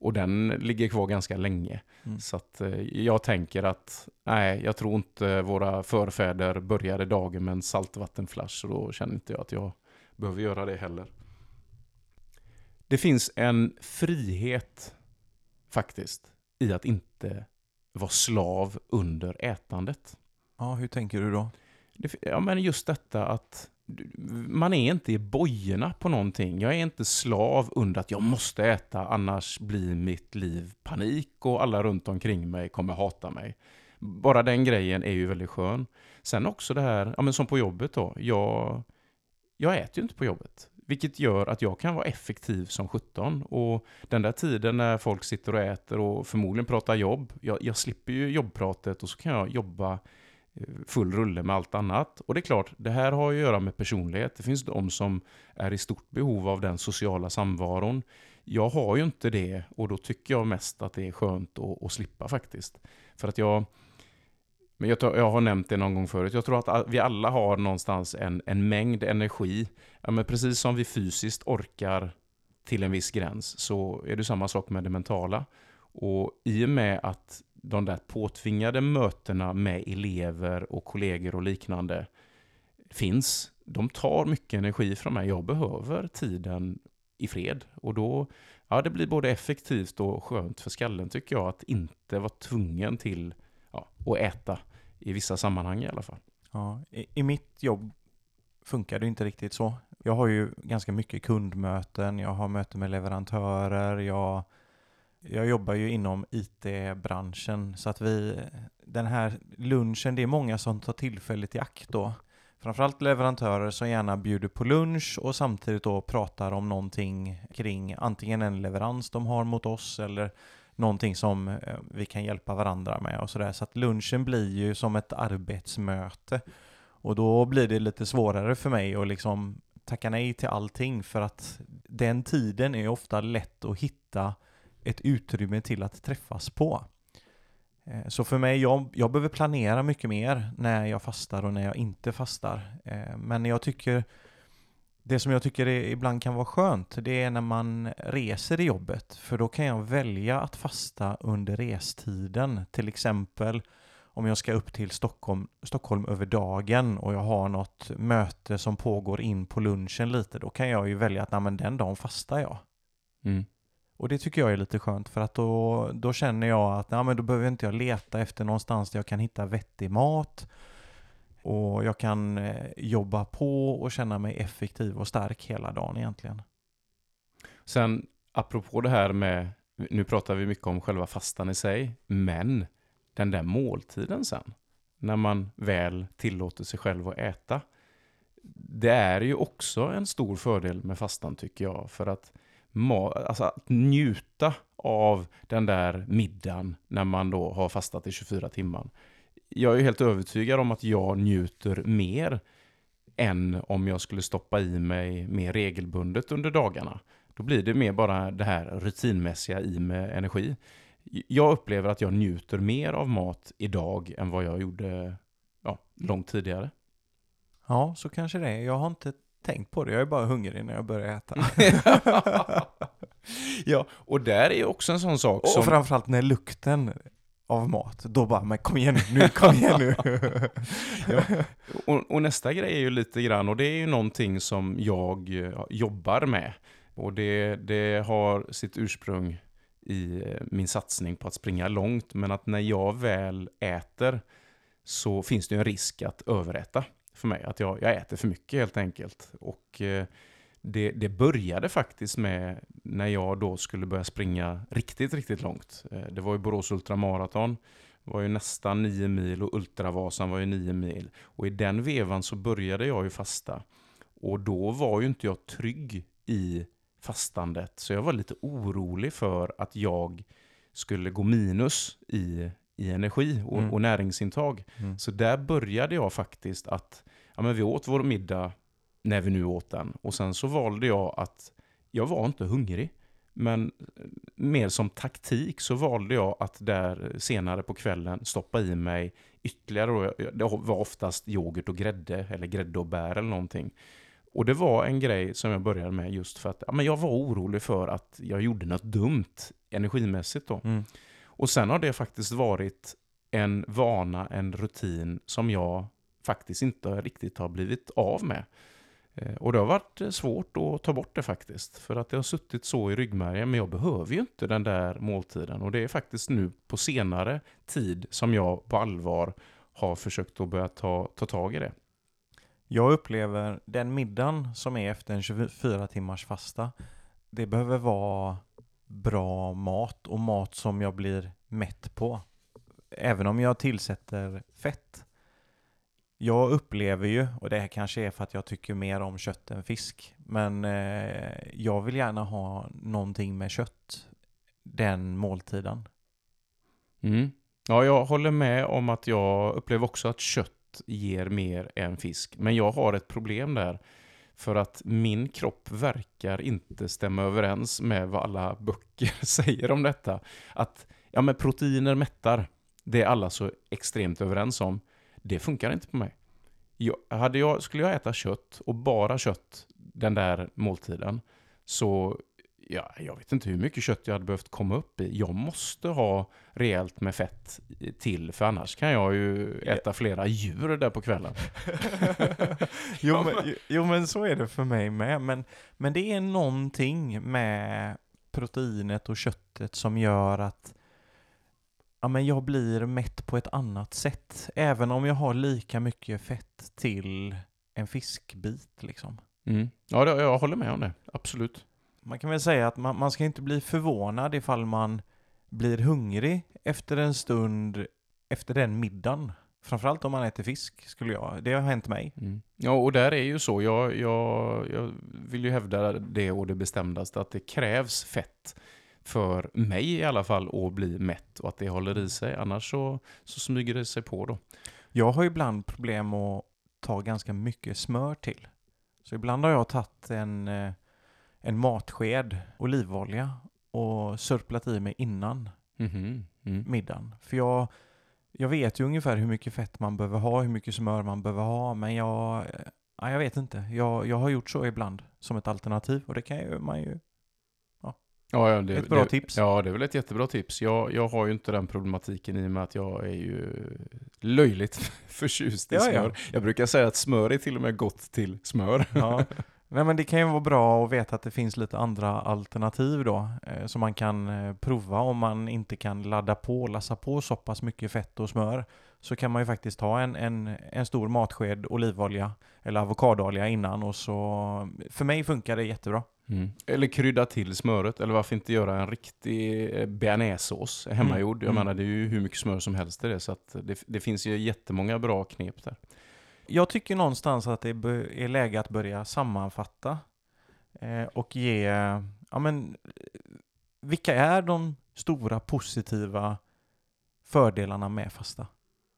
Och den ligger kvar ganska länge. Mm. Så att eh, jag tänker att, nej, jag tror inte våra förfäder började dagen med en saltvattenflash. Och då känner inte jag att jag behöver göra det heller. Det finns en frihet, faktiskt, i att inte vara slav under ätandet. Ja, hur tänker du då? Det, ja, men just detta att man är inte i bojorna på någonting. Jag är inte slav under att jag måste äta, annars blir mitt liv panik och alla runt omkring mig kommer hata mig. Bara den grejen är ju väldigt skön. Sen också det här, ja men som på jobbet då. Jag, jag äter ju inte på jobbet. Vilket gör att jag kan vara effektiv som 17. Och den där tiden när folk sitter och äter och förmodligen pratar jobb. Jag, jag slipper ju jobbpratet och så kan jag jobba full rulle med allt annat. Och det är klart, det här har ju att göra med personlighet. Det finns de som är i stort behov av den sociala samvaron. Jag har ju inte det och då tycker jag mest att det är skönt att, att slippa faktiskt. För att jag, men jag, jag har nämnt det någon gång förut, jag tror att vi alla har någonstans en, en mängd energi. Ja, men precis som vi fysiskt orkar till en viss gräns så är det samma sak med det mentala. Och i och med att de där påtvingade mötena med elever och kollegor och liknande finns, de tar mycket energi från mig. Jag behöver tiden i fred. Och då, ja det blir både effektivt och skönt för skallen tycker jag att inte vara tvungen till ja, att äta i vissa sammanhang i alla fall. Ja, i, I mitt jobb funkar det inte riktigt så. Jag har ju ganska mycket kundmöten, jag har möten med leverantörer, jag, jag jobbar ju inom IT-branschen så att vi, den här lunchen, det är många som tar tillfället i akt då. Framförallt leverantörer som gärna bjuder på lunch och samtidigt då pratar om någonting kring antingen en leverans de har mot oss eller någonting som eh, vi kan hjälpa varandra med och sådär. Så att lunchen blir ju som ett arbetsmöte. Och då blir det lite svårare för mig att liksom tacka nej till allting för att den tiden är ofta lätt att hitta ett utrymme till att träffas på. Eh, så för mig, jag, jag behöver planera mycket mer när jag fastar och när jag inte fastar. Eh, men jag tycker, det som jag tycker är, ibland kan vara skönt, det är när man reser i jobbet. För då kan jag välja att fasta under restiden. Till exempel om jag ska upp till Stockholm, Stockholm över dagen och jag har något möte som pågår in på lunchen lite, då kan jag ju välja att nej, men den dagen fastar jag. Mm. Och det tycker jag är lite skönt för att då, då känner jag att nej, men då behöver inte jag leta efter någonstans där jag kan hitta vettig mat. Och jag kan eh, jobba på och känna mig effektiv och stark hela dagen egentligen. Sen apropå det här med, nu pratar vi mycket om själva fastan i sig, men den där måltiden sen, när man väl tillåter sig själv att äta, det är ju också en stor fördel med fastan tycker jag, för att, alltså, att njuta av den där middagen när man då har fastat i 24 timmar. Jag är helt övertygad om att jag njuter mer än om jag skulle stoppa i mig mer regelbundet under dagarna. Då blir det mer bara det här rutinmässiga i med energi. Jag upplever att jag njuter mer av mat idag än vad jag gjorde ja, långt tidigare. Ja, så kanske det är. Jag har inte tänkt på det. Jag är bara hungrig när jag börjar äta. ja, och där är också en sån sak och som... Och framförallt när lukten av mat, då bara, men kom igen nu, kom igen nu. ja. och, och, nästa grej är ju lite grann, och det är ju någonting som jag jobbar med. Och det, det har sitt ursprung i eh, min satsning på att springa långt. Men att när jag väl äter så finns det en risk att överäta för mig. Att jag, jag äter för mycket helt enkelt. Och eh, det, det, började faktiskt med när jag då skulle börja springa riktigt, riktigt långt. Eh, det var ju Borås Ultramaraton. Det var ju nästan nio mil och Ultravasan var ju nio mil. Och i den vevan så började jag ju fasta. Och då var ju inte jag trygg i fastandet. Så jag var lite orolig för att jag skulle gå minus i, i energi och, mm. och näringsintag. Mm. Så där började jag faktiskt att, ja men vi åt vår middag när vi nu åt den. Och sen så valde jag att, jag var inte hungrig. Men mer som taktik så valde jag att där senare på kvällen stoppa i mig ytterligare, det var oftast yoghurt och grädde, eller grädde och bär eller någonting. Och det var en grej som jag började med just för att ja, men jag var orolig för att jag gjorde något dumt energimässigt då. Mm. Och sen har det faktiskt varit en vana, en rutin som jag faktiskt inte riktigt har blivit av med. Eh, och det har varit eh, svårt att ta bort det faktiskt. För att det har suttit så i ryggmärgen, men jag behöver ju inte den där måltiden. Och det är faktiskt nu på senare tid som jag på allvar har försökt att börja ta, ta tag i det. Jag upplever den middagen som är efter en 24 timmars fasta, det behöver vara bra mat och mat som jag blir mätt på. Även om jag tillsätter fett. Jag upplever ju, och det här kanske är för att jag tycker mer om kött än fisk, men eh, jag vill gärna ha någonting med kött den måltiden. Mm. Ja, jag håller med om att jag upplever också att kött ger mer än fisk. Men jag har ett problem där. För att min kropp verkar inte stämma överens med vad alla böcker säger om detta. Att ja, men proteiner mättar, det är alla så extremt överens om. Det funkar inte på mig. Jag, hade jag, skulle jag äta kött och bara kött den där måltiden så ja, jag vet inte hur mycket kött jag hade behövt komma upp i. Jag måste ha rejält med fett till, för annars kan jag ju äta flera djur där på kvällen. jo, men, jo, men så är det för mig med. Men, men det är någonting med proteinet och köttet som gör att ja, men jag blir mätt på ett annat sätt. Även om jag har lika mycket fett till en fiskbit liksom. Mm. Ja, jag håller med om det. Absolut. Man kan väl säga att man, man ska inte bli förvånad ifall man blir hungrig efter en stund efter den middagen. Framförallt om man äter fisk, skulle jag. Det har hänt mig. Mm. Ja, och där är ju så. Jag, jag, jag vill ju hävda det och det bestämdaste att det krävs fett för mig i alla fall att bli mätt och att det håller i sig. Annars så, så smyger det sig på då. Jag har ibland problem att ta ganska mycket smör till. Så ibland har jag tagit en eh, en matsked olivolja och sörplat i mig innan mm-hmm. mm. middagen. För jag, jag vet ju ungefär hur mycket fett man behöver ha, hur mycket smör man behöver ha, men jag, ja, jag vet inte. Jag, jag har gjort så ibland som ett alternativ och det kan ju, man ju ja, Ja, ja, det, Ett bra det, tips. Ja, det är väl ett jättebra tips. Jag, jag har ju inte den problematiken i och med att jag är ju löjligt förtjust i Ja, ja. smör. Jag brukar säga att smör är till och med gott till smör. Ja. Nej men det kan ju vara bra att veta att det finns lite andra alternativ då. Eh, som man kan eh, prova om man inte kan ladda på och lassa på så pass mycket fett och smör. Så kan man ju faktiskt ta en, en, en stor matsked olivolja eller avokadoolja innan och så... För mig funkar det jättebra. Mm. Eller krydda till smöret, eller varför inte göra en riktig eh, bearnaisesås hemmagjord. Jag Mm. menar, det är ju hur mycket smör som helst i det, så att det, det finns ju jättemånga bra knep där. Jag tycker någonstans att det är läge att börja sammanfatta eh, och ge, ja men, vilka är de stora positiva fördelarna med fasta?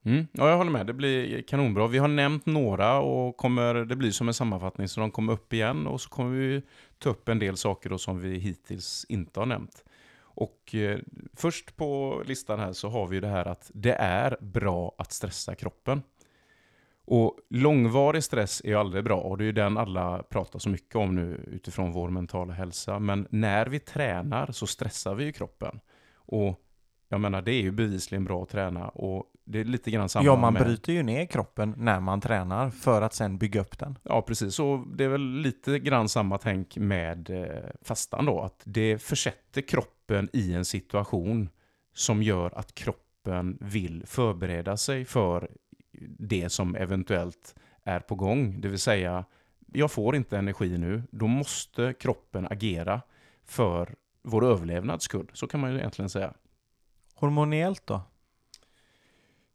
Mm. Ja, jag håller med. Det blir kanonbra. Vi har nämnt några och kommer, det blir som en sammanfattning så de kommer upp igen och så kommer vi ta upp en del saker då som vi hittills inte har nämnt. Och eh, först på listan här så har vi ju det här att det är bra att stressa kroppen. Och långvarig stress är ju aldrig bra och det är ju den alla pratar så mycket om nu utifrån vår mentala hälsa. Men när vi tränar så stressar vi ju kroppen. Och jag menar, det är ju bevisligen bra att träna och det är lite grann samma Ja, man med... bryter ju ner kroppen när man tränar för att sen bygga upp den. Ja, precis. Så det är väl lite grann samma tänk med eh, fastan då. Att det försätter kroppen i en situation som gör att kroppen vill förbereda sig för det som eventuellt är på gång. Det vill säga, jag får inte energi nu. Då måste kroppen agera för vår överlevnads skull. Så kan man ju egentligen säga. Hormoniellt då?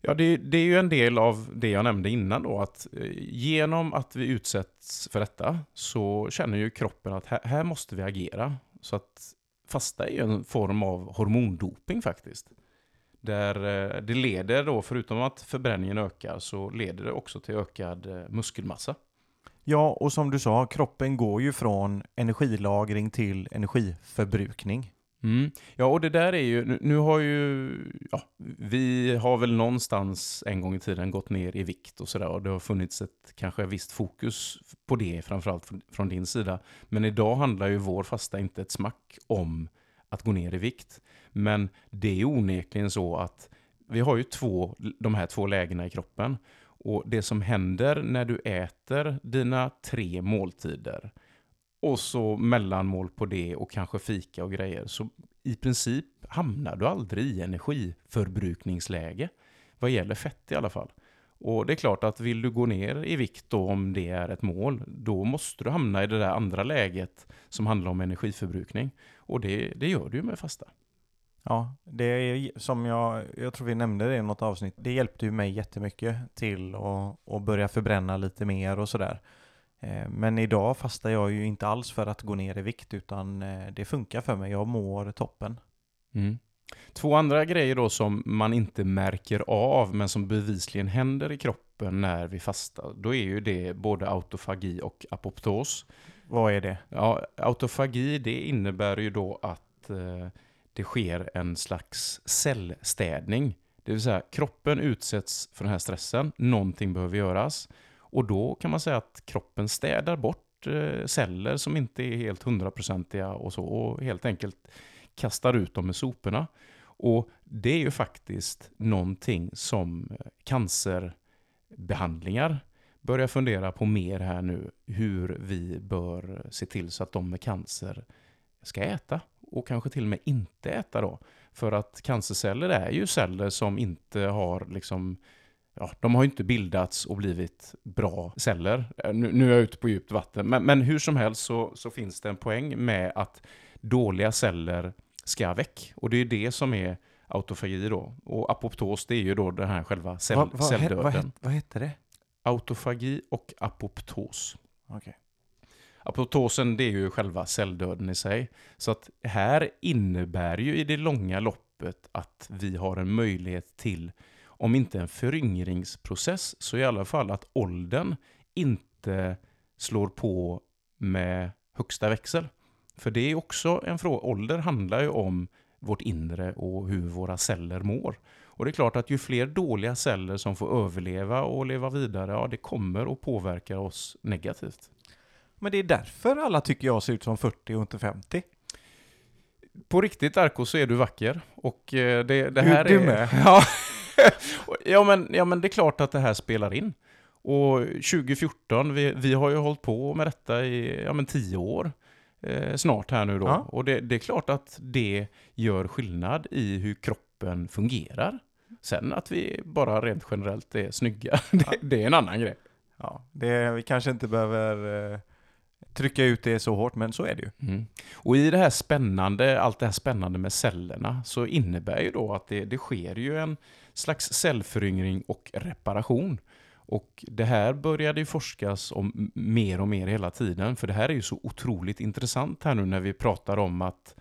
Ja, det, det är ju en del av det jag nämnde innan då, att eh, genom att vi utsätts för detta så känner ju kroppen att här, här måste vi agera. Så att fasta är ju en form av hormondoping faktiskt. Där eh, det leder då, förutom att förbränningen ökar, så leder det också till ökad eh, muskelmassa. Ja, och som du sa, kroppen går ju från energilagring till energiförbrukning. Mm. Ja, och det där är ju, nu, har ju, ja, vi har väl någonstans en gång i tiden gått ner i vikt och sådär och det har funnits ett kanske visst fokus på det, framförallt från din sida. Men idag handlar ju vår fasta inte ett smack om att gå ner i vikt. Men det är onekligen så att vi har ju två, de här två lägena i kroppen. Och det som händer när du äter dina tre måltider och så mellanmål på det och kanske fika och grejer. Så i princip hamnar du aldrig i energiförbrukningsläge. Vad gäller fett i alla fall. Och det är klart att vill du gå ner i vikt då om det är ett mål, då måste du hamna i det där andra läget som handlar om energiförbrukning. Och det, det gör du ju med fasta. Ja, det är som jag, jag tror vi nämnde det i något avsnitt. Det hjälpte ju mig jättemycket till att, att börja förbränna lite mer och sådär. Eh, Men idag fastar jag ju inte alls för att gå ner i vikt utan eh, det funkar för mig. Jag mår toppen. Mm. Två andra grejer då som man inte märker av men som bevisligen händer i kroppen när vi fastar. Då är ju det både autofagi och apoptos. Vad är det? Ja, autofagi det innebär ju då att eh, det sker en slags cellstädning. Det vill säga kroppen utsätts för den här stressen, någonting behöver göras. Och då kan man säga att kroppen städar bort eh, celler som inte är helt hundraprocentiga och så och helt enkelt kastar ut dem med soporna. Och det är ju faktiskt någonting som eh, cancerbehandlingar börjar fundera på mer här nu. Hur vi bör se till så att de med cancer ska äta och kanske till och med inte äta då. För att cancerceller är ju celler som inte har liksom Ja, de har ju inte bildats och blivit bra celler. Eh, Nu, nu är jag ute på djupt vatten. Men, men hur som helst så, så finns det en poäng med att dåliga celler ska väck. Och det är det som är autofagi då. Och apoptos det är ju då den här själva cell, vad, vad, he- celldöden. vad, het- vad hette det? Autofagi och apoptos. Okej. Apoptosen det är ju själva celldöden i sig. Så att här innebär ju i det långa loppet att vi har en möjlighet till, om inte en föryngringsprocess, så i alla fall att åldern inte slår på med högsta växel. För det är också en fråga, ålder handlar ju om vårt inre och hur våra celler mår. Och det är klart att ju fler dåliga celler som får överleva och leva vidare, ja det kommer att påverka oss negativt. Men det är därför alla tycker jag ser ut som 40 och inte 50. på riktigt Arko så är du vacker. Och eh, det, det Du- här du är... med. Ja. ja, men, ja, men det är klart att det här spelar in. Och 2014, vi, vi har ju hållit på med detta i ja, men tio år eh, snart här nu då. Ja. Och det, det är klart att det gör skillnad i hur kroppen fungerar. Sen att vi bara rent generellt är snygga, det, det är en annan grej. Ja, det, vi kanske inte behöver eh, trycka ut det så hårt, men så är det ju. Mm. Och i det här spännande, allt det här spännande med cellerna så innebär ju då att det, det sker ju en slags cellföryngring och reparation. Och det här började ju forskas om mer och mer hela tiden, för det här är ju så otroligt intressant här nu när vi pratar om att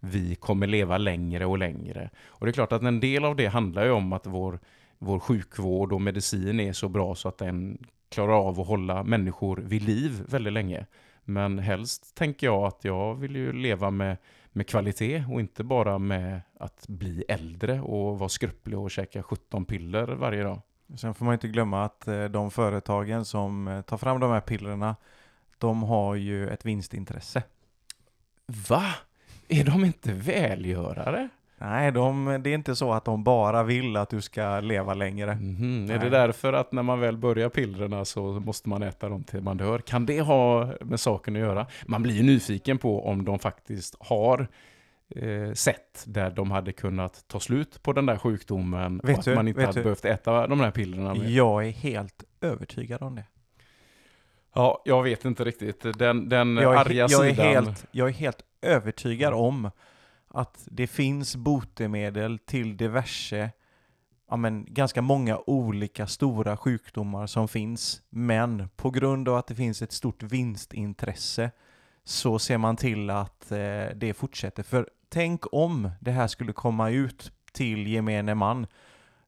vi kommer leva längre och längre. Och det är klart att en del av det handlar ju om att vår, vår sjukvård och medicin är så bra så att den klarar av att hålla människor vid liv väldigt länge. Men helst tänker jag att jag vill ju leva med, med kvalitet och inte bara med att bli äldre och vara skröplig och käka 17 piller varje dag. Sen får man inte glömma att eh, de företagen som eh, tar fram de här pillerna, de har ju ett vinstintresse. Va? Är de inte välgörare? Nej, de, det är inte så att de bara vill att du ska leva längre. Mhm. Är det därför att när man väl börjar pillerna så måste man äta dem till man dör? Kan det ha med saken att göra? Man blir ju nyfiken på om de faktiskt har eh, sätt där de hade kunnat ta slut på den där sjukdomen Vet och att du- man inte hade du- behövt äta de här pillerna. mer. Jag är helt övertygad om det. Ja, jag vet inte riktigt. Den, den Jag är, arga jag, är sidan. helt, jag är helt övertygad om att det finns botemedel till diverse, ja men ganska många olika stora sjukdomar som finns. Men på grund av att det finns ett stort vinstintresse så ser man till att eh, det fortsätter. För tänk om det här skulle komma ut till gemene man.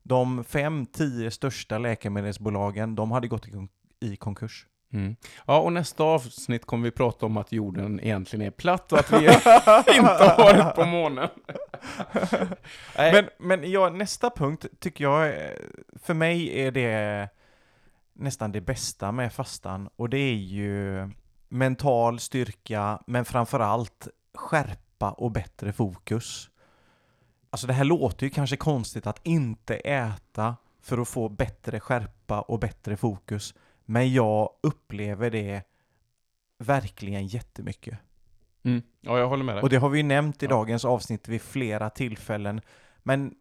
De fem, tio största läkemedelsbolagen, de hade gått i, i konkurs. Mm. Ja, och nästa avsnitt kommer vi prata om att jorden egentligen är platt och att vi inte har varit på månen. Men, men ja, nästa punkt tycker jag, eh, för mig är det nästan det bästa med fastan och det är ju mental styrka men framförallt skärpa och bättre fokus. Alltså det här låter ju kanske konstigt att inte äta för att få bättre skärpa och bättre fokus men jag upplever det verkligen jättemycket. mm. Ja, jag håller med dig. Och det har vi ju nämnt i Ja. dagens avsnitt vid flera tillfällen. Men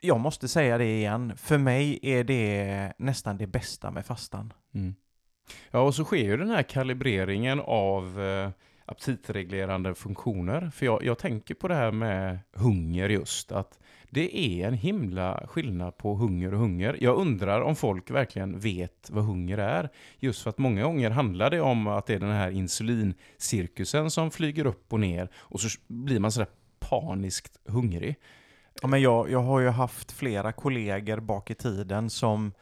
jag måste säga det igen. För mig är det nästan det bästa med fastan. Mm. Ja, och så sker ju den här kalibreringen av eh, aptitreglerande funktioner. För jag, jag tänker på det här med hunger just, att det är en himla skillnad på hunger och hunger. Jag undrar om folk verkligen vet vad hunger är. Just för att många gånger handlar det om att det är den här insulincirkusen som flyger upp och ner och så blir man sådär paniskt hungrig. Ja, men jag, jag har ju haft flera kollegor bak i tiden som,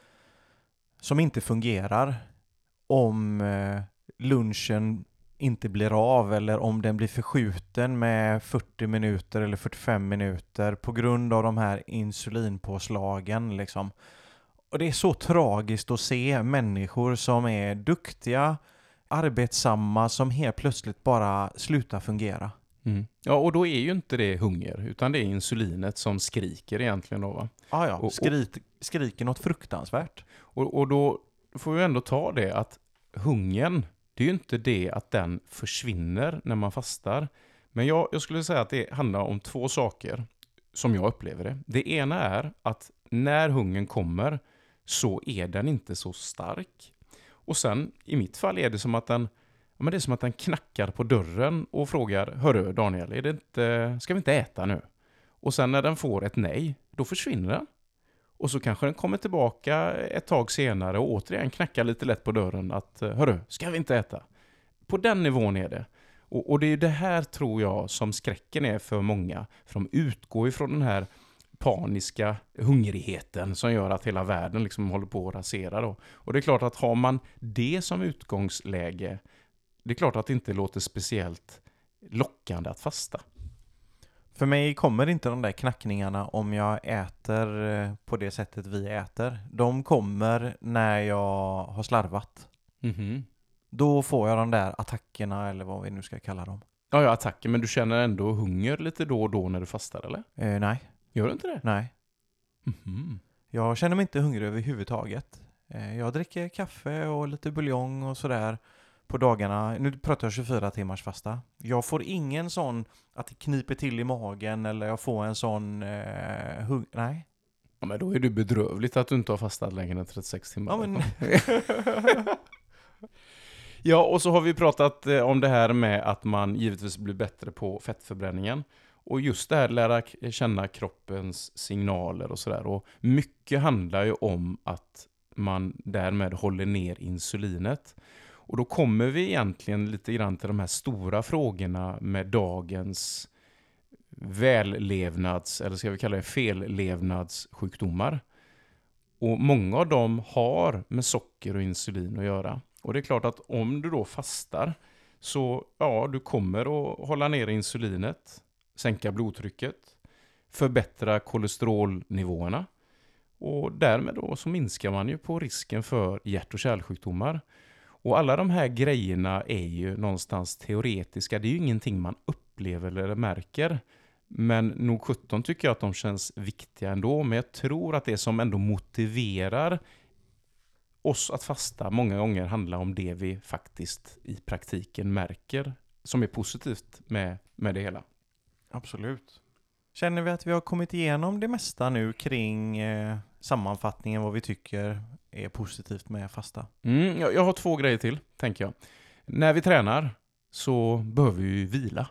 som inte fungerar om eh, lunchen inte blir av eller om den blir förskjuten med 40 minuter eller 45 minuter på grund av de här insulinpåslagen liksom. Och det är så tragiskt att se människor som är duktiga, arbetsamma, som helt plötsligt bara slutar fungera. Mm. Ja, och då är ju inte det hunger, utan det är insulinet som skriker egentligen då va? Ah, ja, Och- skrit, skriker något fruktansvärt. Och, och då får vi ändå ta det att hungern, det är ju inte det att den försvinner när man fastar. Men jag, jag skulle säga att det handlar om två saker som jag upplever det. Det ena är att när hungern kommer så är den inte så stark. Och sen i mitt fall är det som att den Ja, men det är som att den knackar på dörren och frågar Hörru Daniel, är det inte, ska vi inte äta nu? Och sen när den får ett nej, då försvinner den. Och så kanske den kommer tillbaka ett tag senare och återigen knackar lite lätt på dörren att eh, Hörru, ska vi inte äta? På den nivån är det. Och, och det är ju det här tror jag som skräcken är för många. För de utgår ifrån den här paniska hungrigheten som gör att hela världen liksom håller på att rasera då. Och det är klart att har man det som utgångsläge, det är klart att det inte låter speciellt lockande att fasta. För mig kommer inte de där knackningarna om jag äter eh, på det sättet vi äter. De kommer när jag har slarvat. Mhm. Då får jag de där attackerna eller vad vi nu ska kalla dem. Ja, ja, attacker, men du känner ändå hunger lite då och då när du fastar, eller? Eh, nej, Gör du inte det? nej. Mhm. Jag känner mig inte hungrig överhuvudtaget. Eh, Jag dricker kaffe och lite buljong och sådär på dagarna. Nu pratar jag 24 timmars fasta. Jag får ingen sån att det kniper till i magen eller jag får en sån eh, hung... Nej. Ja, men då är det bedrövligt att du inte har fastat längre än 36 timmar. Ja, men... Ja, och så har vi pratat eh, om det här med att man givetvis blir bättre på fettförbränningen. Och just det här lära känna kroppens signaler och sådär. Och mycket handlar ju om att man därmed håller ner insulinet. Och då kommer vi egentligen lite grann till de här stora frågorna med dagens vällevnads, eller ska vi kalla det fellevnadssjukdomar. Och många av dem har med socker och insulin att göra. Och det är klart att om du då fastar så ja, du kommer att hålla ner insulinet, sänka blodtrycket, förbättra kolesterolnivåerna och därmed då så minskar man ju på risken för hjärt och kärlsjukdomar. Och alla de här grejerna är ju någonstans teoretiska. Det är ju ingenting man upplever eller märker. Men nog 17 tycker jag att de känns viktiga ändå. Men jag tror att det som ändå motiverar oss att fasta många gånger handlar om det vi faktiskt i praktiken märker som är positivt med, med det hela. Absolut. Känner vi att vi har kommit igenom det mesta nu kring eh, sammanfattningen vad vi tycker är positivt med fasta? Mm, jag, jag har två grejer till, tänker jag. När vi tränar så behöver vi ju vila.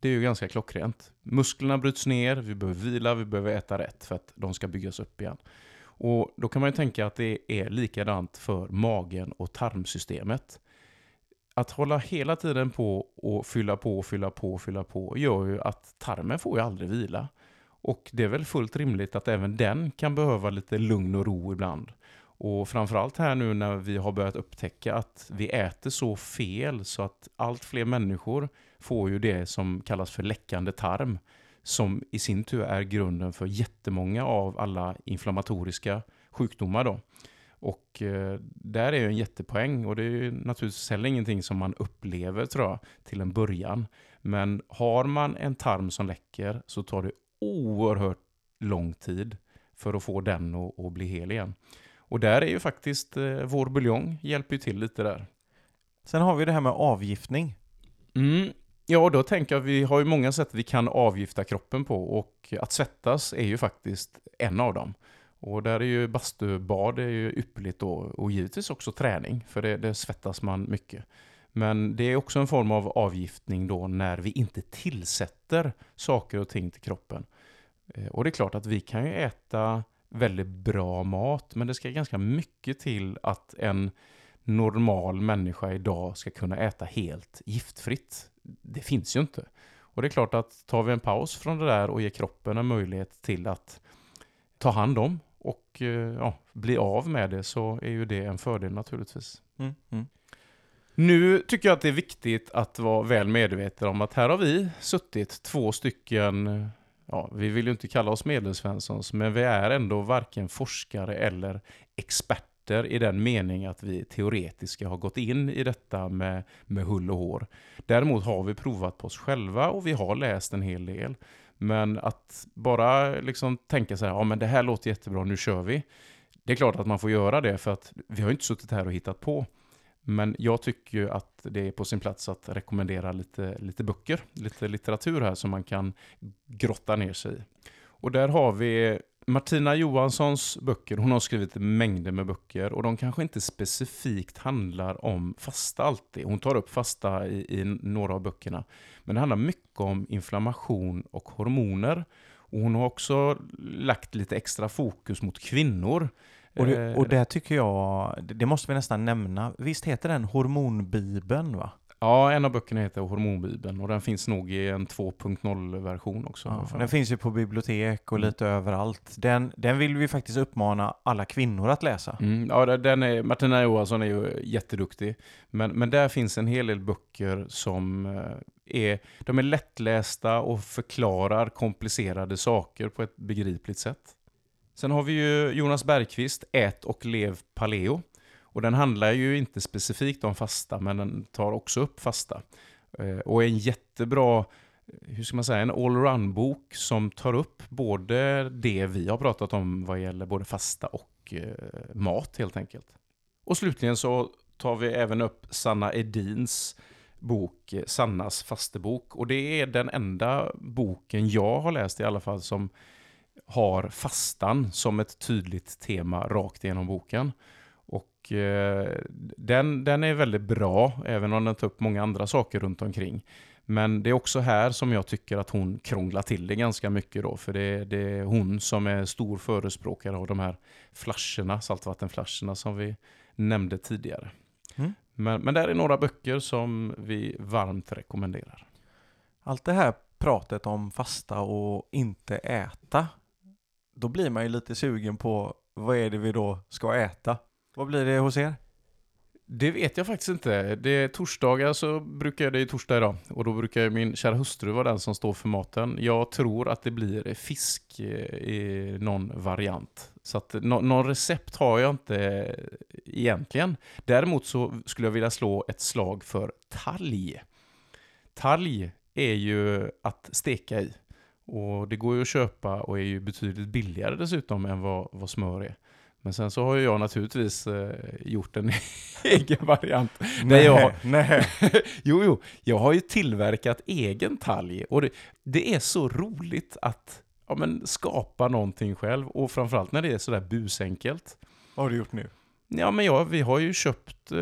Det är ju ganska klockrent. Musklerna bryts ner, vi behöver vila, vi behöver äta rätt för att de ska byggas upp igen. Och då kan man ju tänka att det är likadant för magen och tarmsystemet. Att hålla hela tiden på och fylla på, fylla på, fylla på gör ju att tarmen får ju aldrig vila. Och det är väl fullt rimligt att även den kan behöva lite lugn och ro ibland. Och framförallt här nu när vi har börjat upptäcka att vi äter så fel så att allt fler människor får ju det som kallas för läckande tarm. Som i sin tur är grunden för jättemånga av alla inflammatoriska sjukdomar. Då. Och eh, där är ju en jättepoäng och det är ju naturligtvis heller ingenting som man upplever tror jag till en början. Men har man en tarm som läcker så tar det oerhört lång tid för att få den att, att bli hel igen. Och där är ju faktiskt eh, vår buljong hjälper ju till lite där. Sen har vi det här med avgiftning. Mm. Ja, då tänker jag att vi har ju många sätt vi kan avgifta kroppen på och att svettas är ju faktiskt en av dem. Och där är ju bastubad är ju ypperligt då och givetvis också träning för det, det svettas man mycket. Men det är också en form av avgiftning då när vi inte tillsätter saker och ting till kroppen. Eh, och det är klart att vi kan ju äta väldigt bra mat men det ska ganska mycket till att en normal människa idag ska kunna äta helt giftfritt. Det finns ju inte. Och det är klart att tar vi en paus från det där och ger kroppen en möjlighet till att ta hand om och eh, ja, bli av med det så är ju det en fördel naturligtvis. Mm, mm. Nu tycker jag att det är viktigt att vara väl medveten om att här har vi suttit två stycken, ja, vi vill ju inte kalla oss medelsvenssons, men vi är ändå varken forskare eller experter i den mening att vi teoretiska har gått in i detta med, med hull och hår. Däremot har vi provat på oss själva och vi har läst en hel del. Men att bara liksom tänka så här, ja men det här låter jättebra, nu kör vi. Det är klart att man får göra det för att vi har ju inte suttit här och hittat på. Men jag tycker ju att det är på sin plats att rekommendera lite, lite böcker, lite litteratur här som man kan grotta ner sig i. Och där har vi Martina Johanssons böcker. Hon har skrivit mängder med böcker och de kanske inte specifikt handlar om fasta alltid. Hon tar upp fasta i, i några av böckerna. Men det handlar mycket om inflammation och hormoner. Och hon har också lagt lite extra fokus mot kvinnor. Och, det, Eh, och det tycker jag, det- måste vi nästan nämna. Visst heter den Hormonbibeln va? Ja, en av böckerna heter Hormonbibeln och den finns nog i en 2.0-version också. Ja, den finns ju på bibliotek och Mm. lite överallt. Den, den vill vi faktiskt uppmana alla kvinnor att läsa. Mm, ja, den är, Martina Johansson är ju jätteduktig. Men, men där finns en hel del böcker som eh, är, de är lättlästa och förklarar komplicerade saker på ett begripligt sätt. Sen har vi ju Jonas Bergqvist, Ät och lev paleo. Och den handlar ju inte specifikt om fasta, men den tar också upp fasta. Eh, och är en jättebra, hur ska man säga, en allround-bok som tar upp både det vi har pratat om vad gäller både fasta och eh, mat helt enkelt. Och slutligen så tar vi även upp Sanna Edins bok eh, Sannas fastebok. Och det är den enda boken jag har läst i alla fall som har fastan som ett tydligt tema rakt igenom boken. Och eh, den, den är väldigt bra, även om den tar upp många andra saker runt omkring. Men det är också här som jag tycker att hon krånglar till det ganska mycket då, för det, det är hon som är stor förespråkare av de här flaskorna, saltvattenflaskorna som vi nämnde tidigare. Mm. Men, men där är några böcker som vi varmt rekommenderar. Allt det här pratet om fasta och inte äta, då blir man ju lite sugen på vad är det vi då ska äta? Vad blir det hos er? Det vet jag faktiskt inte. Det är torsdagar så brukar jag det är torsdag idag och då brukar min kära hustru vara den som står för maten. Jag tror att det blir fisk eh, i någon variant. Så att no någon recept har jag inte eh, egentligen. Däremot så skulle jag vilja slå ett slag för talg. Talg är ju att steka i. Och det går ju att köpa och är ju betydligt billigare dessutom än vad, vad smör är. Men sen så har ju jag naturligtvis eh, gjort en egen variant. Nej, jag, nej. jo, jo, jag har ju tillverkat egen talg och det, det är så roligt att ja, men, skapa någonting själv och framförallt när det är sådär busenkelt. Vad har du gjort nu? Ja, men ja, vi har ju köpt eh,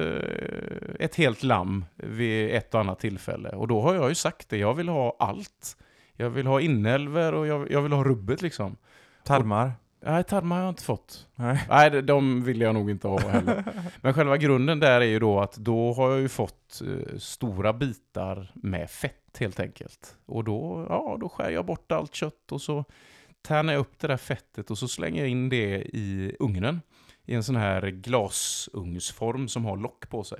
ett helt lamm vid ett och annat tillfälle och då har jag ju sagt det, jag vill ha allt. Jag vill ha inälvor och jag, jag vill ha rubbet liksom. Tarmar? Nej, tarmar har jag inte fått. Nej. Nej, de- de vill jag nog inte ha heller. Men själva grunden där är ju då att då har jag ju fått eh, stora bitar med fett helt enkelt. Och då, ja, då skär jag bort allt kött och så tärnar jag upp det där fettet och så slänger jag in det i ugnen. I en sån här glasugnsform som har lock på sig.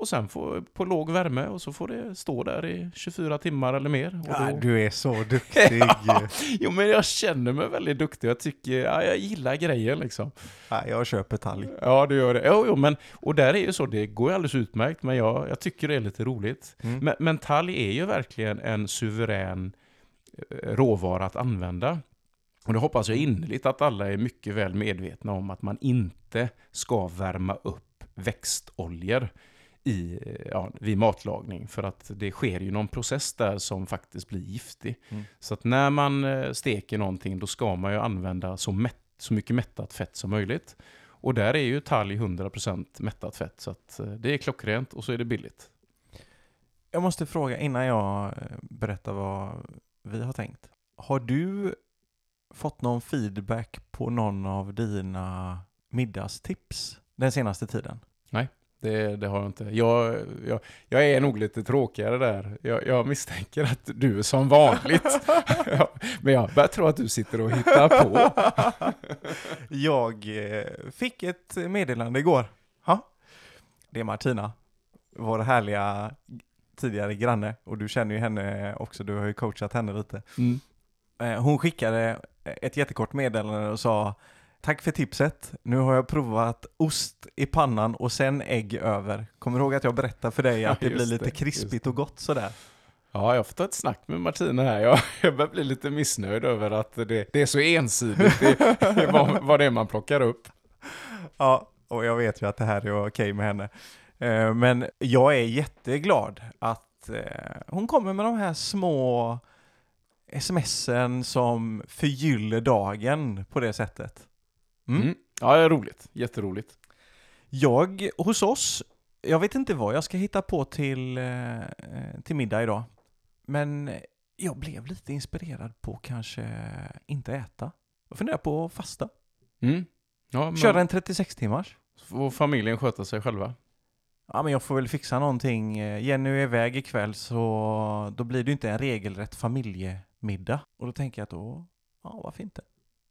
Och sen får, på låg värme och så får det stå där i 24 timmar eller mer. Och Ja, då... du är så duktig. Jo men jag känner mig väldigt duktig. Jag tycker, ja, jag gillar grejen liksom. ja, jag köper talg. Ja, du gör det. Jo, jo, men, och där är ju så, det går ju alldeles utmärkt, men jag, jag tycker det är lite roligt. Mm. Men, men talg är ju verkligen en suverän eh, råvara att använda. Och det hoppas jag innerligt att alla är mycket väl medvetna om att man inte ska värma upp växtoljor i, ja, vid matlagning. För att det sker ju någon process där som faktiskt blir giftig. Mm. Så att när man eh, steker någonting då ska man ju använda så, mätt, så mycket mättat fett som möjligt. Och där är ju talg 100% mättat fett. Så att eh, det är klockrent och så är det billigt. Jag måste fråga innan jag eh, berättar vad vi har tänkt. Har du fått någon feedback på någon av dina middagstips den senaste tiden? Det, det har jag inte. Jag, jag, jag är nog lite tråkigare där. Jag, jag misstänker att du är som vanligt. Men jag börjar tro att du sitter och hittar på. Jag eh, fick ett meddelande igår. Ha? Det är Martina, vår härliga tidigare granne. Och du känner ju henne också, du har ju coachat henne lite. Mm. Eh, Hon skickade ett jättekort meddelande och sa Tack för tipset. Nu har jag provat ost i pannan och sen ägg över. Kommer du ihåg att jag berättade för dig att det blir lite det, krispigt och gott sådär? Ja, jag får ta ett snack med Martina här. Jag, jag börjar bli lite missnöjd över att det, det är så ensidigt det, vad, vad det är man plockar upp. Ja, och jag vet ju att det här är okej med henne. Eh, Men jag är jätteglad att eh, hon kommer med de här små smsen som förgyller dagen på det sättet. Mm. Mm. Ja, det är roligt. Jätteroligt. Jag, hos oss, jag vet inte vad jag ska hitta på till, eh, eh, till middag idag. Men jag blev lite inspirerad på kanske inte äta. Jag funderar på att fasta. Mm. Ja, men Köra en 36 timmars. får familjen sköta sig själva. Ja, men jag får väl fixa någonting. Eh, Jenny är iväg ikväll så då blir det inte en regelrätt familjemiddag. Och då tänker jag att då, ja varför inte?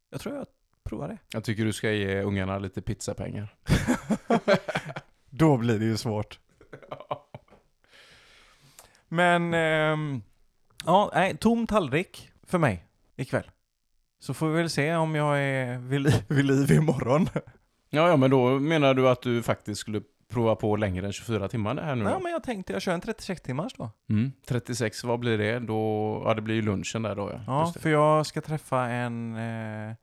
Jag tror jag provar det. Jag tycker du ska ge ungarna lite pizzapengar. Då blir det ju svårt. Men, ehm, ja, nej, tom tallrik för mig ikväll. Så får vi väl se om jag är vid liv, vid liv imorgon. Ja, ja, men då menar du att du faktiskt skulle prova på längre än 24 timmar det här nu Nej, då? men jag tänkte jag kör en 36 timmars då. Mm. 36, vad blir det? Då, ja, det blir ju lunchen där då ja. Ja, för jag ska träffa en eh,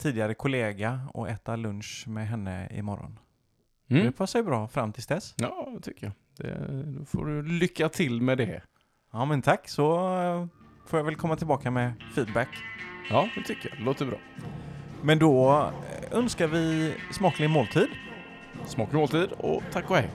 tidigare kollega och äta lunch med henne imorgon. Det Mm. passar ju bra fram tills dess. Ja, det tycker jag. Det, då får du lycka till med det. Ja, men tack. Så eh, får jag väl komma tillbaka med feedback. Ja, det tycker jag. Det låter bra. Men då eh, önskar vi smaklig måltid. Smaklig måltid och tack och hej.